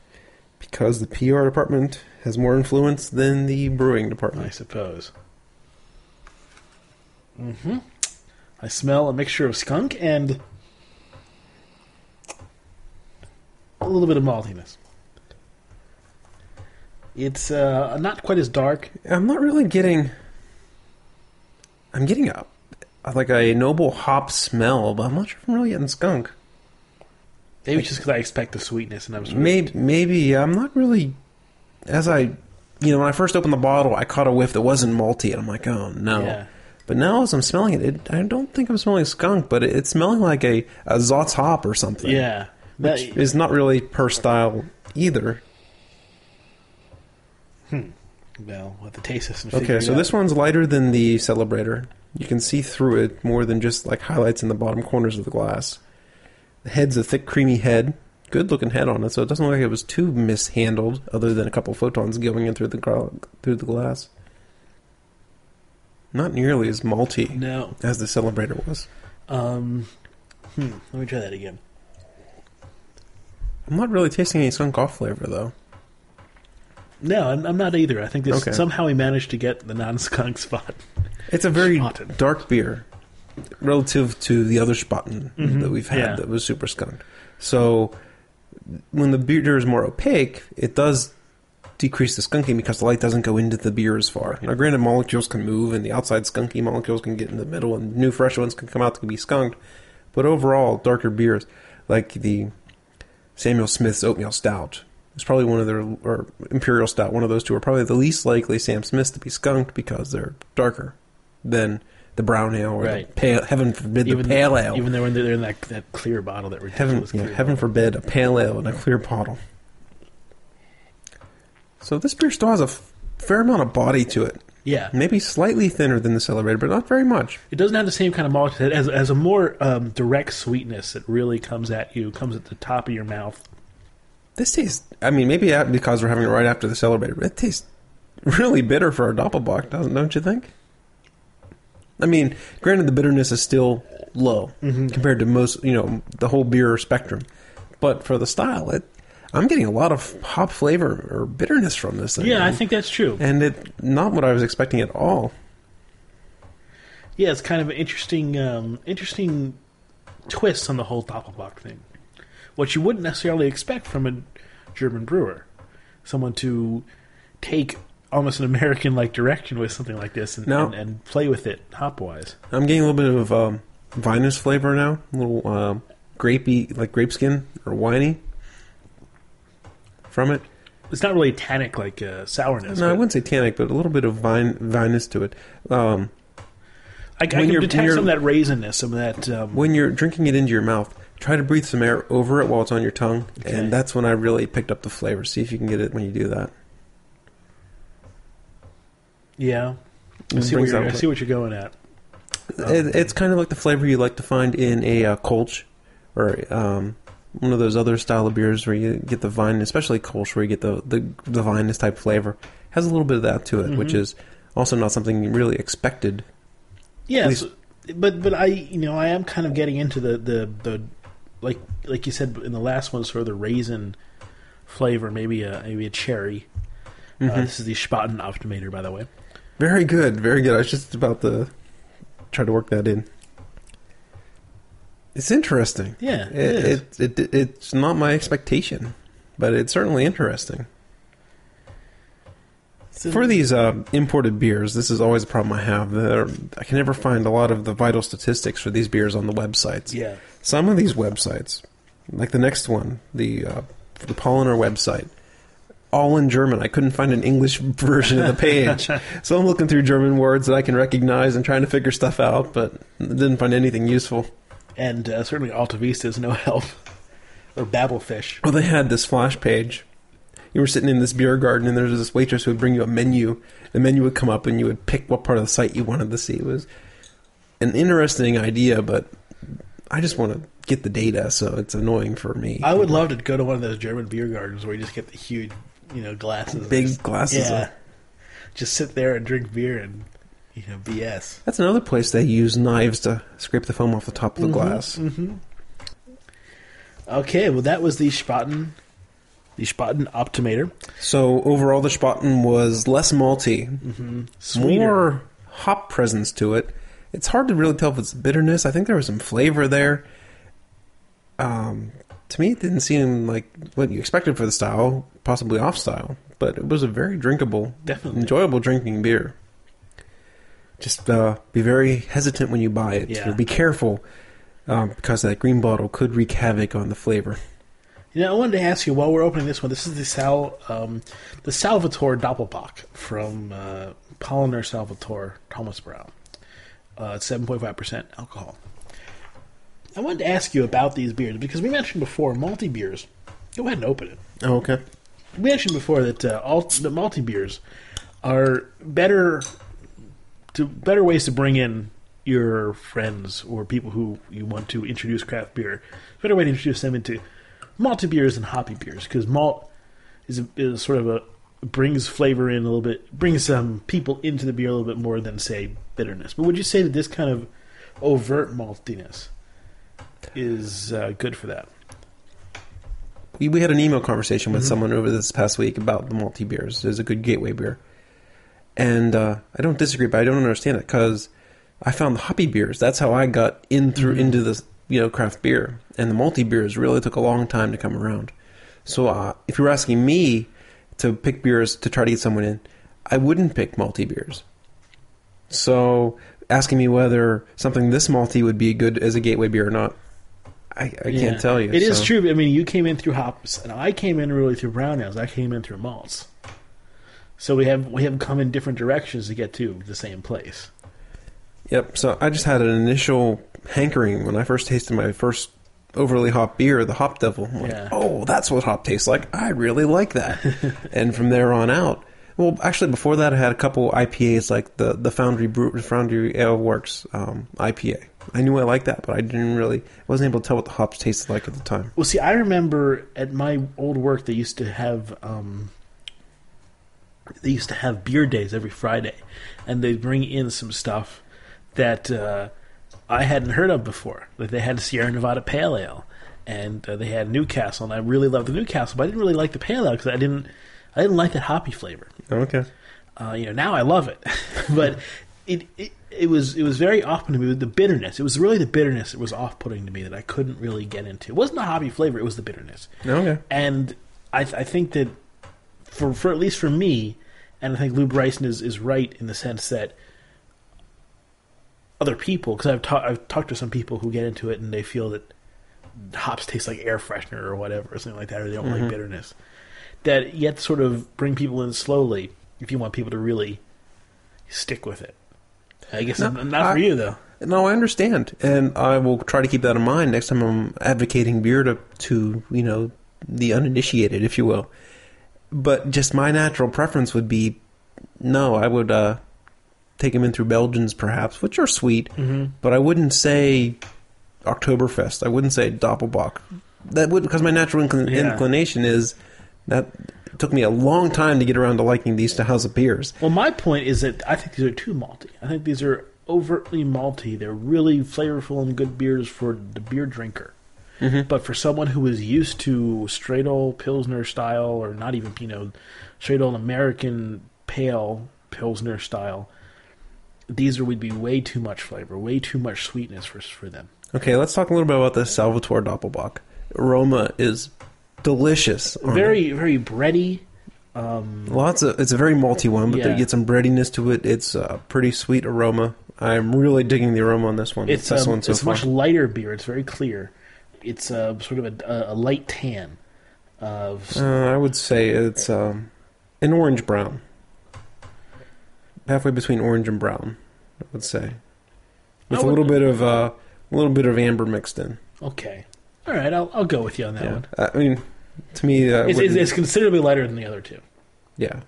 Because the PR department has more influence than the brewing department. I suppose. hmm I smell a mixture of skunk and a little bit of maltiness. It's uh, not quite as dark. I'm not really getting. I'm getting a like a noble hop smell, but I'm not sure if I'm really getting skunk. Maybe it's just because I expect the sweetness and I'm sweet. Maybe, maybe I'm not really. As I, you know, when I first opened the bottle, I caught a whiff that wasn't malty, and I'm like, oh no. Yeah. But now, as I'm smelling it, it I don't think I'm smelling skunk, but it, it's smelling like a a Saaz hop or something. Yeah. That, which is not really per style either. well, with the taste system. Okay, so this one's lighter than the Celebrator. You can see through it more than just like highlights in the bottom corners of the glass. The head's a thick, creamy head. Good looking head on it, so it doesn't look like it was too mishandled, other than a couple photons going in through the through the glass. Not nearly as malty No. as the Celebrator was. Um, hmm, let me try that again. I'm not really tasting any skunk off flavor though. No, I'm, I'm not either. I think this Okay. somehow we managed to get the non-skunk spot. It's a very Spaten. dark beer relative to the other Spaten Mhm, that we've had yeah. that was super skunked. So when the beer is more opaque, it does decrease the skunking because the light doesn't go into the beer as far. Now, granted, molecules can move, and the outside skunky molecules can get in the middle, and new fresh ones can come out can be skunked. But overall, darker beers like the Samuel Smith's Oatmeal Stout is probably one of their or Imperial Stout. One of those two are probably the least likely Sam Smiths to be skunked because they're darker than the brown ale or Right. the pale. Heaven forbid the pale ale. Even though they're, they're in that, that clear bottle, that Heaven, ridiculous yeah, heaven forbid a pale ale in a clear bottle. So this beer still has a fair amount of body to it. Yeah, Maybe slightly thinner than the Celebrator, but not very much. it doesn't have the same kind of malt. It has, has a more um, direct sweetness that really comes at you, comes at the top of your mouth. This tastes. I mean, maybe because we're having it right after the Celebrator, but it tastes really bitter for a Doppelbock, doesn't? Don't you think? I mean, granted, the bitterness is still low compared to most, you know, the whole beer spectrum, but for the style, it. I'm getting a lot of hop flavor or bitterness from this thing. Yeah, I think that's true. and it not what I was expecting at all. Yeah, it's kind of an interesting, um, interesting twist on the whole Doppelbock thing. What you wouldn't necessarily expect from a German brewer, someone to take almost an American-like direction with something like this and, No. and, and play with it hop-wise. I'm getting a little bit of um, vinous flavor now, a little um, grapey, like grape skin or winey from it. It's not really tannic like uh, sourness. No, I wouldn't say tannic, but a little bit of vine vinous to it. Um, I, I can detect some of that raisiness, some of that. Um, when you're drinking it into your mouth, try to breathe some air over it while it's on your tongue, Okay. and that's when I really picked up the flavor. See if you can get it when you do that. yeah, I see, what you're, I see what you're going at. It, it's kind of like the flavor you like to find in a uh, Kolsch or um, one of those other style of beers where you get the vine, especially Kolsch, where you get the the, the vinous type flavor. Has a little bit of that to it, which Mhm. is also not something you really expected. Yeah, At least- so- but but I you know I am kind of getting into the the the like like you said in the last one, sort of the raisin flavor, maybe a maybe a cherry. Uh, Mhm. this is the Spaten Optimator, by the way. Very good, very good. I was just about to try to work that in. It's interesting. Yeah, it It, it, it it's not my expectation, but it's certainly interesting. So- For these uh, imported beers, this is always a problem I have. There, I can never find a lot of the vital statistics for these beers on the websites. yeah, Some of these websites, like the next one, the uh, the Paulaner website, all in German. I couldn't find an English version of the page, so I'm looking through German words that I can recognize and trying to figure stuff out, but didn't find anything useful. And uh, certainly Alta Vista is no help. or Babelfish. Well, they had this flash page. You were sitting in this beer garden, and there was this waitress who would bring you a menu. The menu would come up, and you would pick what part of the site you wanted to see. It was an interesting idea, but I just want to get the data, so it's annoying for me. I would love to go to one of those German beer gardens where you just get the huge, you know, glasses. big just- glasses. yeah. Of, Just sit there and drink beer and you know BS. that's another place they use knives to scrape the foam off the top of the glass. Mm-hmm. Okay, well that was the Spaten, the Spaten Optimator. So overall, the Spaten was less malty, Mm-hmm. More hop presence to it, It's hard to really tell if it's bitterness. I think there was some flavor there. Um, to me, it didn't seem like what you expected for the style, possibly off style, but it was a very drinkable, Definitely. enjoyable drinking beer. Just uh, be very hesitant when you buy it. Yeah. Be careful um, because that green bottle could wreak havoc on the flavor. You know, I wanted to ask you while we're opening this one. This is the Sal, um, the Salvatore Doppelbock from uh, Paulaner Salvatore Thomas Brown. Uh, seven point five percent alcohol. I wanted to ask you about these beers because we mentioned before multi beers. Go ahead and open it. Oh, okay. We mentioned before that uh, all the multi beers are better to better ways to bring in your friends or people who you want to introduce craft beer. Better way to introduce them into malty beers and hoppy beers because malt is, a, is sort of a brings flavor in a little bit, brings some people into the beer a little bit more than say bitterness. But would you say that this kind of overt maltiness is uh, good for that? We, we had an email conversation Mm-hmm. with someone over this past week about the multi beers. It's a good gateway beer, and uh, I don't disagree, but I don't understand it because I found the hoppy beers. That's how I got in through Mm-hmm. into this you know craft beer, and the multi beers really took a long time to come around. So uh, if you were asking me to pick beers to try to get someone in, I wouldn't pick multi beers. So asking me whether something this malty would be good as a gateway beer or not, I, I Yeah. can't tell you. It is so. true. I mean, you came in through hops, and I came in really through brown ales. I came in through malts. So we have we have come in different directions to get to the same place. Yep. So I just had an initial hankering when I first tasted my first overly hop beer, the Hop Devil. Like, Yeah. oh, that's what hop tastes like. I really like that. and from there on out, well, actually, before that, I had a couple IPAs like the the Foundry Brew, Foundry Ale Works um, IPA. I knew I liked that, but I didn't really wasn't able to tell what the hops tasted like at the time. Well, see, I remember at my old work they used to have um, they used to have beer days every Friday, and they'd bring in some stuff that uh, I hadn't heard of before. Like they had Sierra Nevada Pale Ale, and uh, they had Newcastle, and I really loved the Newcastle, but I didn't really like the Pale Ale because I didn't I didn't like that hoppy flavor. Okay. Uh, you know, now I love it, but it, it it was it was very off putting to me with the bitterness. It was really the bitterness that was off putting to me that I couldn't really get into. It wasn't the hoppy flavor; it was the bitterness. Okay. And I, I think that for for at least for me, and I think Lew Bryson is, is right in the sense that other people, because I've ta- I've talked to some people who get into it and they feel that hops taste like air freshener or whatever, or something like that, or they don't like mm-hmm. bitterness. That yet sort of bring people in slowly if you want people to really stick with it. I guess No, not for you though. No, I understand, and I will try to keep that in mind next time I'm advocating beer to, to you know, the uninitiated, if you will. But just my natural preference would be, no, I would uh, take them in through Belgians, perhaps, which are sweet, but I wouldn't say Oktoberfest. I wouldn't say Doppelbock. That would because my natural inclin- Yeah. inclination is that it took me a long time to get around to liking these styles of beers. Well, my point is that I think these are too malty. I think these are overtly malty. They're really flavorful and good beers for the beer drinker. But for someone who is used to straight old Pilsner style, or not even, you know, straight old American pale Pilsner style, these are, would be way too much flavor, way too much sweetness for, for them. Okay, let's talk a little bit about the Salvatore Doppelbock. Aroma is delicious. on it. Very, very bready. Um, lots of. It's a very malty one, but Yeah. they get some breadiness to it. It's a pretty sweet aroma. I'm really digging the aroma on this one. it's this um, one so it's much lighter beer. It's very clear. It's a sort of a, a light tan of Uh, I would say it's um, an orange brown, halfway between orange and brown. I would say, with I a would- little bit of uh, a little bit of amber mixed in. Okay. All right, I'll, I'll go with you on that Yeah, one. I mean, to me, uh, It's, it's, it's considerably lighter than the other two. Yeah,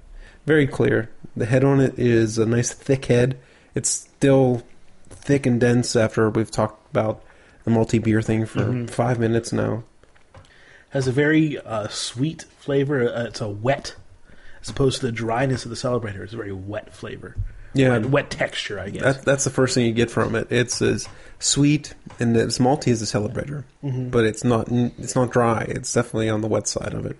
very clear. The head on it is a nice thick head. It's still thick and dense after we've talked about the multi beer thing for Mhm. five minutes now. Has a very uh, sweet flavor. Uh, it's a wet, as opposed to the dryness of the Celebrator. It's a very wet flavor. Yeah, Wet, wet texture, I guess. that, that's the first thing you get from it. It's as sweet and as malty as the Celebrator, Mhm. but it's not. It's not dry. It's definitely on the wet side of it.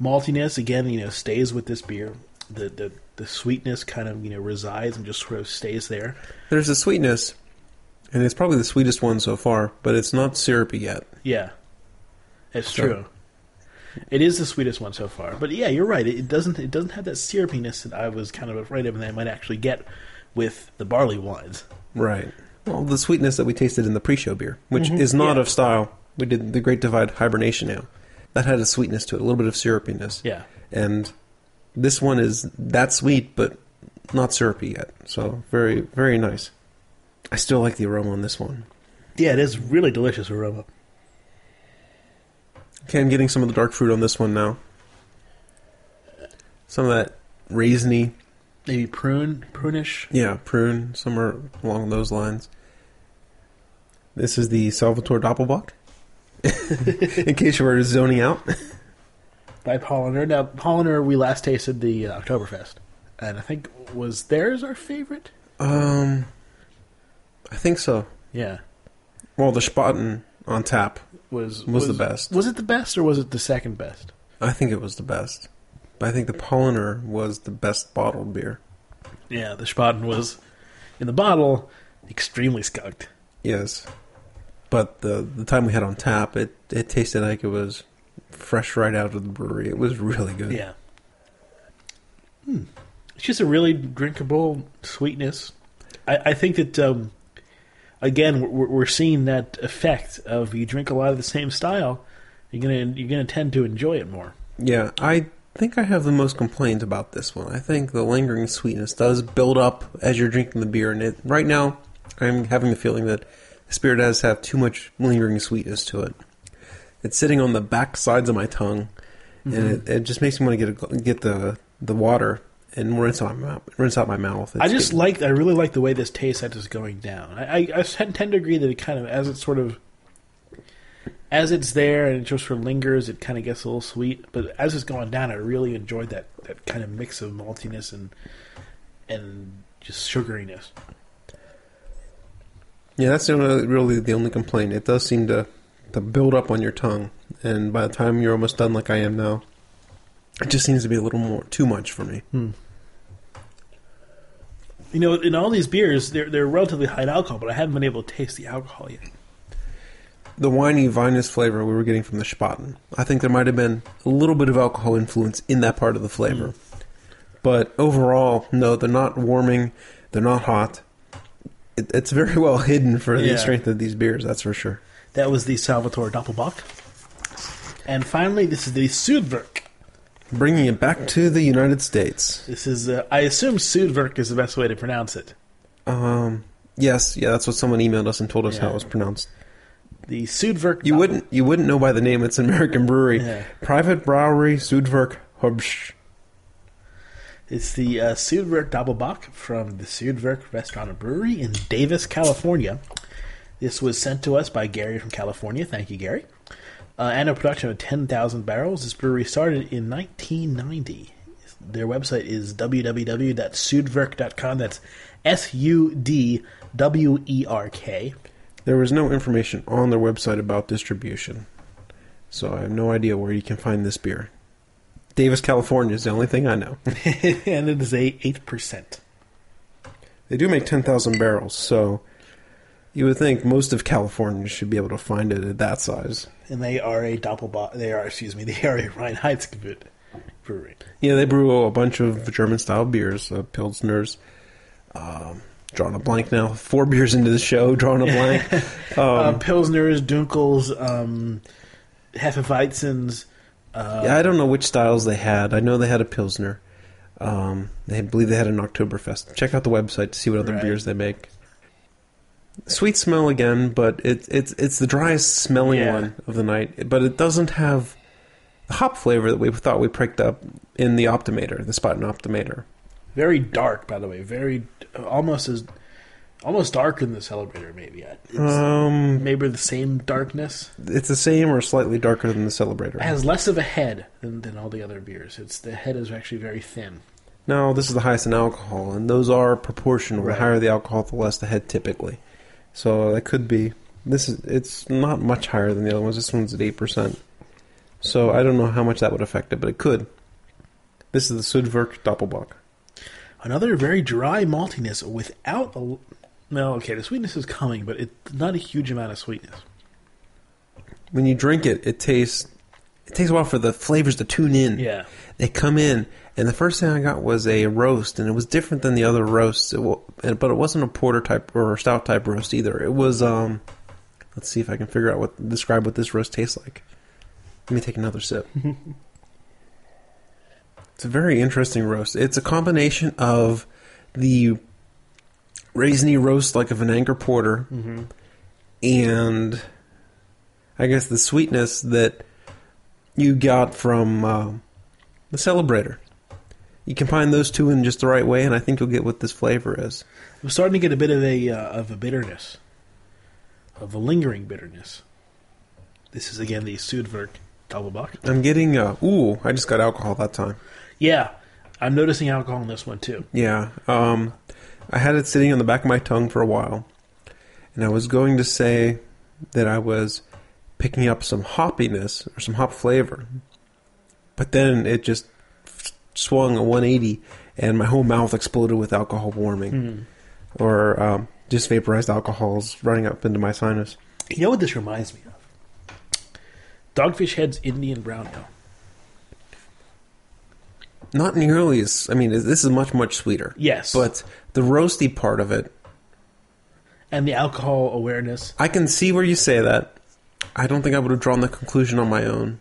Maltiness again, you know, stays with this beer. the, the the sweetness kind of you know resides and just sort of stays there. There's a sweetness, and it's probably the sweetest one so far, but it's not syrupy yet. Yeah, it's So- true. It is the sweetest one so far, but yeah, you're right. It, doesn't it doesn't have that syrupiness that I was kind of afraid of, and that I might actually get with the barley wines. Right. Well, the sweetness that we tasted in the pre-show beer, which mm-hmm. is not Yeah. of style. We did the Great Divide Hibernation Ale. That had a sweetness to it, a little bit of syrupiness. Yeah, And this one is that sweet, but not syrupy yet. So very, very nice. I still like the aroma on this one. yeah, it is really delicious aroma. Okay, I'm getting some of the dark fruit on this one now. Some of that raisiny, Maybe prune, prunish. yeah, prune, somewhere along those lines. This is the Salvatore Doppelbock. In case you were zoning out. by Paulaner. Now, Paulaner, we last tasted the uh, Oktoberfest, and I think was theirs our favorite. Um, I think so. Yeah, Well, the Spaten on tap, was Was the best. Was it the best or was it the second best? I think it was the best. But I think the Paulaner was the best bottled beer. Yeah, the Spaten was in the bottle extremely skunked. Yes. But the the time we had on tap, it, it tasted like it was fresh right out of the brewery. It was really good. Yeah. Hmm. It's just a really drinkable sweetness. I, I think that um, again we're, we're seeing that effect of you drink a lot of the same style, you're gonna you're gonna tend to enjoy it more. Yeah, I think I have the most complaints about this one. I think the lingering sweetness does build up as you're drinking the beer, and it right now I'm having the feeling that this beer does have too much lingering sweetness to it. It's sitting on the back sides of my tongue, and mm-hmm. it, it just makes me want to get a, get the the water and rinse out my mouth. Rinse out my mouth. I just getting- like I really like the way this tastes as it's going down. I, I, I tend to agree that it kind of as it sort of as it's there and it just sort of lingers, it kind of gets a little sweet. But as it's going down, I really enjoyed that that kind of mix of maltiness and and just sugariness. Yeah, that's the only, really the only complaint. It does seem to to build up on your tongue, and by the time you're almost done, like I am now, it just seems to be a little more too much for me. Hmm. You know, in all these beers, they're they're relatively high in alcohol, but I haven't been able to taste the alcohol yet. The winey, vinous flavor we were getting from the Spaten, I think there might have been a little bit of alcohol influence in that part of the flavor, but overall, no, they're not warming, they're not hot. It, it's very well hidden for Yeah. the strength of these beers, that's for sure. That was the Salvatore Doppelbock. And finally, this is the Sudwerk. Bringing it back to the United States. This is, uh, I assume Sudwerk is the best way to pronounce it. Um, yes, yeah, that's what someone emailed us and told us how it was pronounced. The Sudwerk. You wouldn't you wouldn't know by the name. It's an American brewery. Yeah. Private Brewery Sudwerk Hubsch. It's the uh, Sudwerk Doppelbock from the Sudwerk Restaurant and Brewery in Davis, California. This was sent to us by Gary from California. Thank you, Gary. Uh, annual production of 10,000 barrels. This brewery started in 1990. Their website is www.sudwerk.com. That's S U D W E R K. There was no information on their website about distribution, so I have no idea where you can find this beer. Davis, California is the only thing I know. and it is a 8%. They do make ten thousand barrels, so you would think most of California should be able to find it at that size. And they are a Doppelbock. They are, excuse me, they are a Reinheitsgebot brewery. Yeah, they brew a bunch of German style beers, uh, pilsners. Um, drawing a blank now. Four beers into the show, drawing a blank. uh, Um, Pilsners, Dunkels, um, Hefeweizens. Uh, Yeah, I don't know which styles they had. I know they had a Pilsner. Um, they believe they had an Oktoberfest. Check out the website to see what other Right. beers they make. Sweet smell again, but it's it's it's the driest smelling Yeah. one of the night. But it doesn't have the hop flavor that we thought we picked up in the Optimator, the Spot Spaten Optimator. very dark, by the way. Very almost as almost darker than the Celebrator. Maybe it's Um, maybe the same darkness. it's the same or slightly darker than the Celebrator. It has less of a head than, than all the other beers. It's the head is actually very thin. No, this is the highest in alcohol, and those are proportional. Right. The higher the alcohol, the less the head typically. So that could be. This is. It's not much higher than the other ones. This one's at eight percent. So I don't know how much that would affect it, but it could. This is the Sudwerk Doppelbock. Another very dry maltiness without a. No, okay, the sweetness is coming, but it's not a huge amount of sweetness. When you drink it, it tastes. It takes a while for the flavors to tune in. Yeah. They come in, and the first thing I got was a roast, and it was different than the other roasts. It, but it wasn't a porter type or a stout type roast either. It was. um Let's see if I can figure out what describe what this roast tastes like. Let me take another sip. it's a very interesting roast. It's a combination of the raisiny roast like of an Anchor Porter and I guess the sweetness that you got from uh, the Celebrator. You combine those two in just the right way, and I think you'll get what this flavor is. I'm starting to get a bit of a uh, of a bitterness, of a lingering bitterness. This is again the Sudwerk Doppelbock. I'm getting, uh, ooh, I just got alcohol that time. Yeah, I'm noticing alcohol in this one too. Yeah, um, I had it sitting on the back of my tongue for a while, and I was going to say that I was picking up some hoppiness or some hop flavor, but then it just swung a 180, and my whole mouth exploded with alcohol warming, or um, just vaporized alcohols running up into my sinus. You know what this reminds me of? Dogfish Head's Indian Brown Ale. Not nearly as, I mean, this is much much sweeter. Yes, But the roasty part of it, and the alcohol awareness. I can see where you say that. I don't think I would have drawn the conclusion on my own,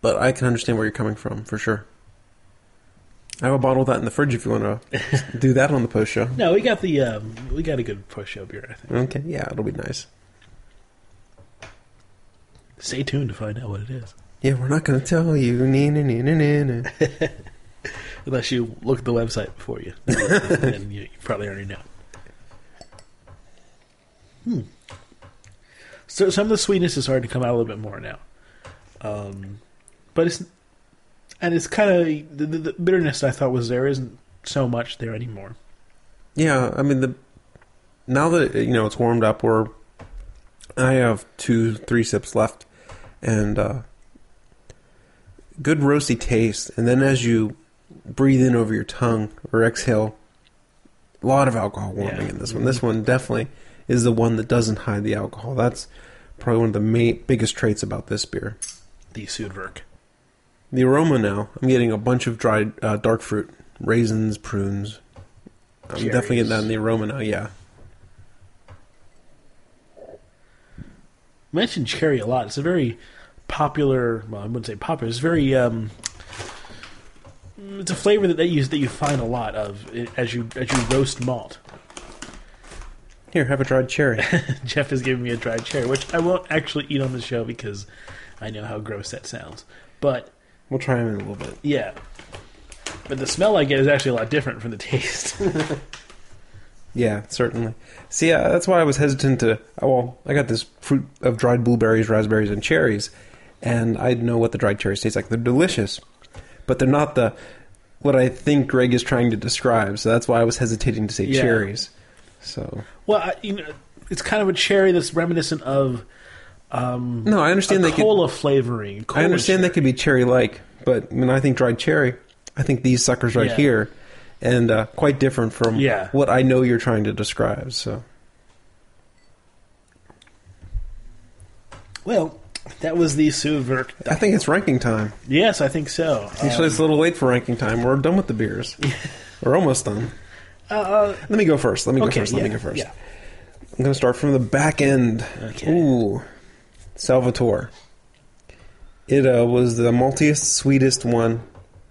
but I can understand where you're coming from for sure. I have a bottle of that in the fridge if you want to do that on the post show. No, we got the um, we got a good push up here. I think. Okay, yeah, it'll be nice. Stay tuned to find out what it is. Yeah, we're not going to tell you. Nee, nee, nee, nee, nee. Unless you look at the website before you, and you, you probably already know. Hmm. So some of the sweetness is starting to come out a little bit more now, um, but it's and it's kind of the, the, the bitterness I thought was there isn't so much there anymore. Yeah, I mean the now that you know it's warmed up, we're I have two, three sips left, and uh, good roasty taste. And then as you breathe in over your tongue or exhale, a lot of alcohol warming Yeah. in this one. This one definitely is the one that doesn't hide the alcohol. That's probably one of the main, biggest traits about this beer. The Sudwerk. The aroma now, I'm getting a bunch of dried uh, dark fruit, raisins, prunes. I'm definitely getting that in the aroma now. Yeah. mentioned cherry a lot. It's a very popular. Well, I wouldn't say popular. It's very. Um, it's a flavor that they use that you find a lot of as you as you roast malt. Here, have a dried cherry. Jeff is giving me a dried cherry, which I won't actually eat on the show because I know how gross that sounds. But We'll try them in a little bit. yeah, but the smell I get is actually a lot different from the taste. Yeah, certainly. See, yeah, that's why I was hesitant to. oh, Well, I got this fruit of dried blueberries, raspberries, and cherries, and I know what the dried cherries taste like. They're delicious, but they're not the what I think Greg is trying to describe. So that's why I was hesitating to say Yeah. cherries. So well, I, you know, it's kind of a cherry that's reminiscent of um, no, I understand they could. cola flavoring. I cola understand they cherry. could be cherry-like, but when I think dried cherry, I think these suckers right Yeah. here, and uh, quite different from Yeah. what I know you're trying to describe. So Well, that was the Sudwerk. I think it's ranking time. Yes, I think so. Actually, it's a little late for ranking time. We're done with the beers. We're almost done. Uh, Let me go first. Let me go okay, first. Let yeah, me go first. I'm going to start from the back end. Okay. Ooh, Salvatore. It uh, was the maltiest, sweetest one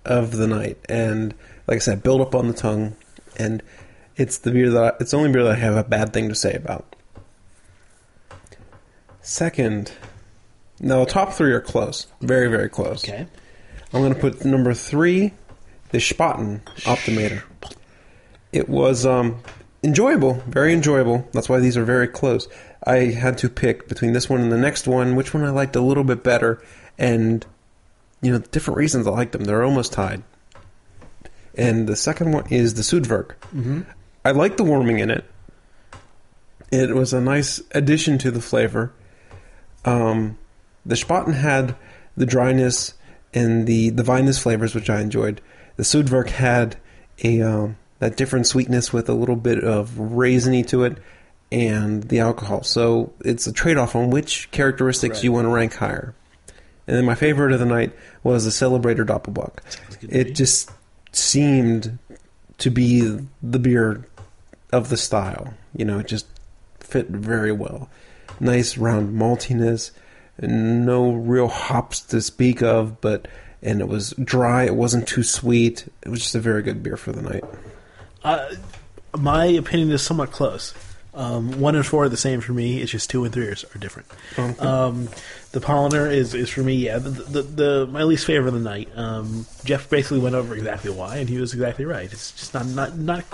of the night, and like I said, built up on the tongue. And it's the beer that I, it's the only beer that I have a bad thing to say about. Second, now the top three are close, very very close. Okay. I'm going to put number three, the Spaten Optimator. It was um, enjoyable, very enjoyable. That's why these are very close. I had to pick between this one and the next one, which one I liked a little bit better, and you know, different reasons I liked them. They're almost tied. And the second one is the Sudwerk. Mm-hmm. I like the warming in it. It was a nice addition to the flavor. Um, the Spaten had the dryness and the the vinous flavors, which I enjoyed. The Sudwerk had a um, that different sweetness with a little bit of raisiny to it, and the alcohol. So it's a trade off on which characteristics Right. you want to rank higher. And then my favorite of the night was the Celebrator Doppelbock. It just seemed to be the beer of the style. You know, it just fit very well. Nice round maltiness, no real hops to speak of, but and it was dry. It wasn't too sweet. It was just a very good beer for the night. Uh, my opinion is somewhat close. Um, one and four are the same for me. It's just two and three are, are different. Okay. Um, the Paulaner is, is for me, yeah, the, the, the my least favorite of the night. Um, Jeff basically went over exactly why, and he was exactly right. It's just not not not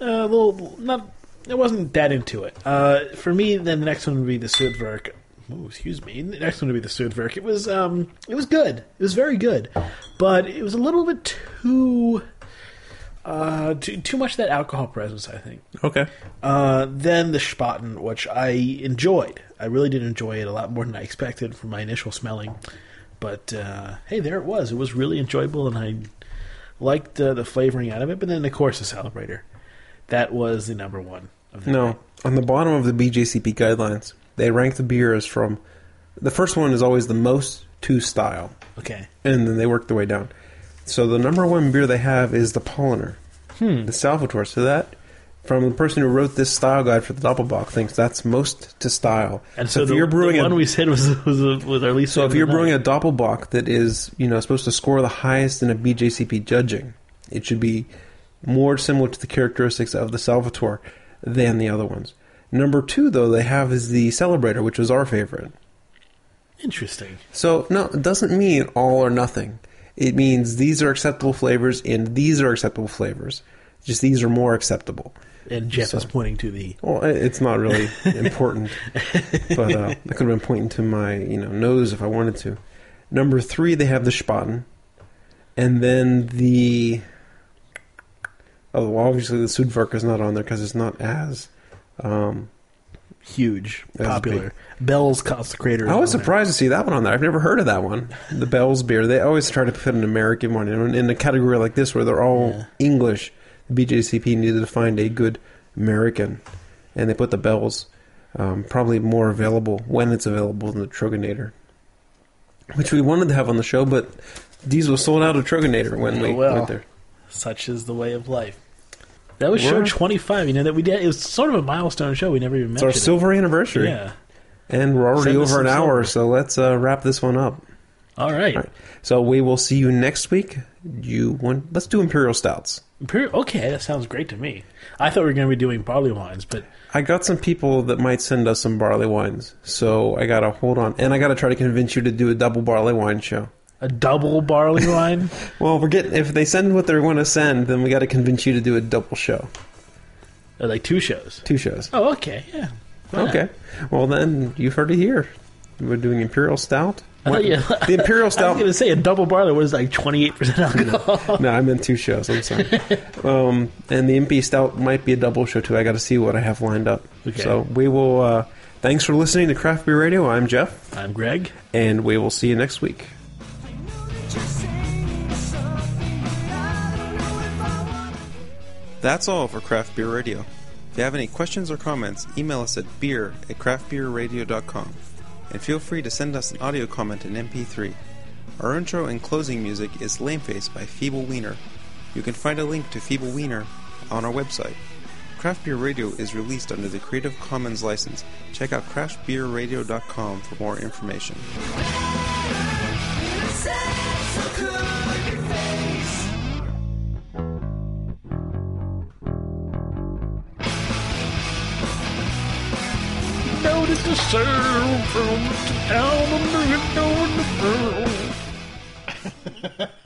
uh, a little not. I wasn't that into it. Uh, for me, then the next one would be the Sudwerk. Oh, excuse me. The next one would be the Sudwerk. It was um, it was good. It was very good, but it was a little bit too. Uh, too, too much of that alcohol presence, I think. Okay. Uh, then the Spaten, which I enjoyed. I really did enjoy it a lot more than I expected from my initial smelling. But uh, hey, there it was. It was really enjoyable, and I liked uh, the flavoring out of it. But then, of course, the Celebrator. That was the number one. Of the No, night. on the bottom of the BJCP guidelines, they rank the beers from the first one is always the most to style, Okay. and then they work their way down. So the number one beer they have is the Paulaner, Hmm. the Salvatore. So that from the person who wrote this style guide for the Doppelbock thinks that's most to style. And so, if the, you're brewing the a one we said was was, was our least. So if you're brewing night. a Doppelbock that is, you know, supposed to score the highest in a BJCP judging, it should be more similar to the characteristics of the Salvatore than the other ones. Number two, though, they have is the Celebrator, which was our favorite. interesting. So no, it doesn't mean all or nothing. It means these are acceptable flavors and these are acceptable flavors. Just these are more acceptable. And Jeff So- is pointing to the. Well, it's not really important, but uh, I could have been pointing to my you know nose if I wanted to. Number three, they have the Spaten, and then the oh, well, obviously the Sudwerk is not on there because it's not as. Um, Huge, popular. Bell's Consecrator. I was surprised to see that one on there. I've never heard of that one. The Bell's beer. They always try to put an American one in, in a category like this where they're all Yeah. English. The BJCP needed to find a good American, and they put the Bell's um, probably more available when it's available than the Troegenator, which we wanted to have on the show, but these were sold out of Troegenator when we well. went there. Such is the way of life. That was show 25. You know, that we did. It was sort of a milestone show. We never even It's our silver anniversary. Yeah. and we're already Send over an hour, silver. so let's uh, wrap this one up. All right. All right. So we will see you next week. You want? Let's do Imperial Stouts. Imperial- Okay, that sounds great to me. I thought we were going to be doing barley wines, but I got some people that might send us some barley wines, so I gotta hold on, and I gotta try to convince you to do a double barley wine show. A double barley wine? Well, we're getting if they send what they're going to send, then we got to convince you to do a double show, Or like two shows. two shows. Oh, okay. Yeah. Why not? Okay, well then you've heard it here. We're doing Imperial Stout. Thought you- the Imperial stout. I was going to say a double barley was like 28% alcohol. no, I meant two shows. I'm sorry. um, and the MP Stout might be a double show too. I got to see what I have lined up. Okay. So we will. Uh, thanks for listening to Craft Beer Radio. I'm Jeff, I'm Greg. and we will see you next week. That's all for Craft Beer Radio. If you have any questions or comments, email us at beer at craftbeerradio.com. And feel free to send us an audio comment in MP3. Our intro and closing music is Lameface by Feeble Wiener. You can find a link to Feeble Wiener on our website. Craft Beer Radio is released under the Creative Commons license. Check out craftbeerradio.com for more information. Notice the sound from down under the door in the.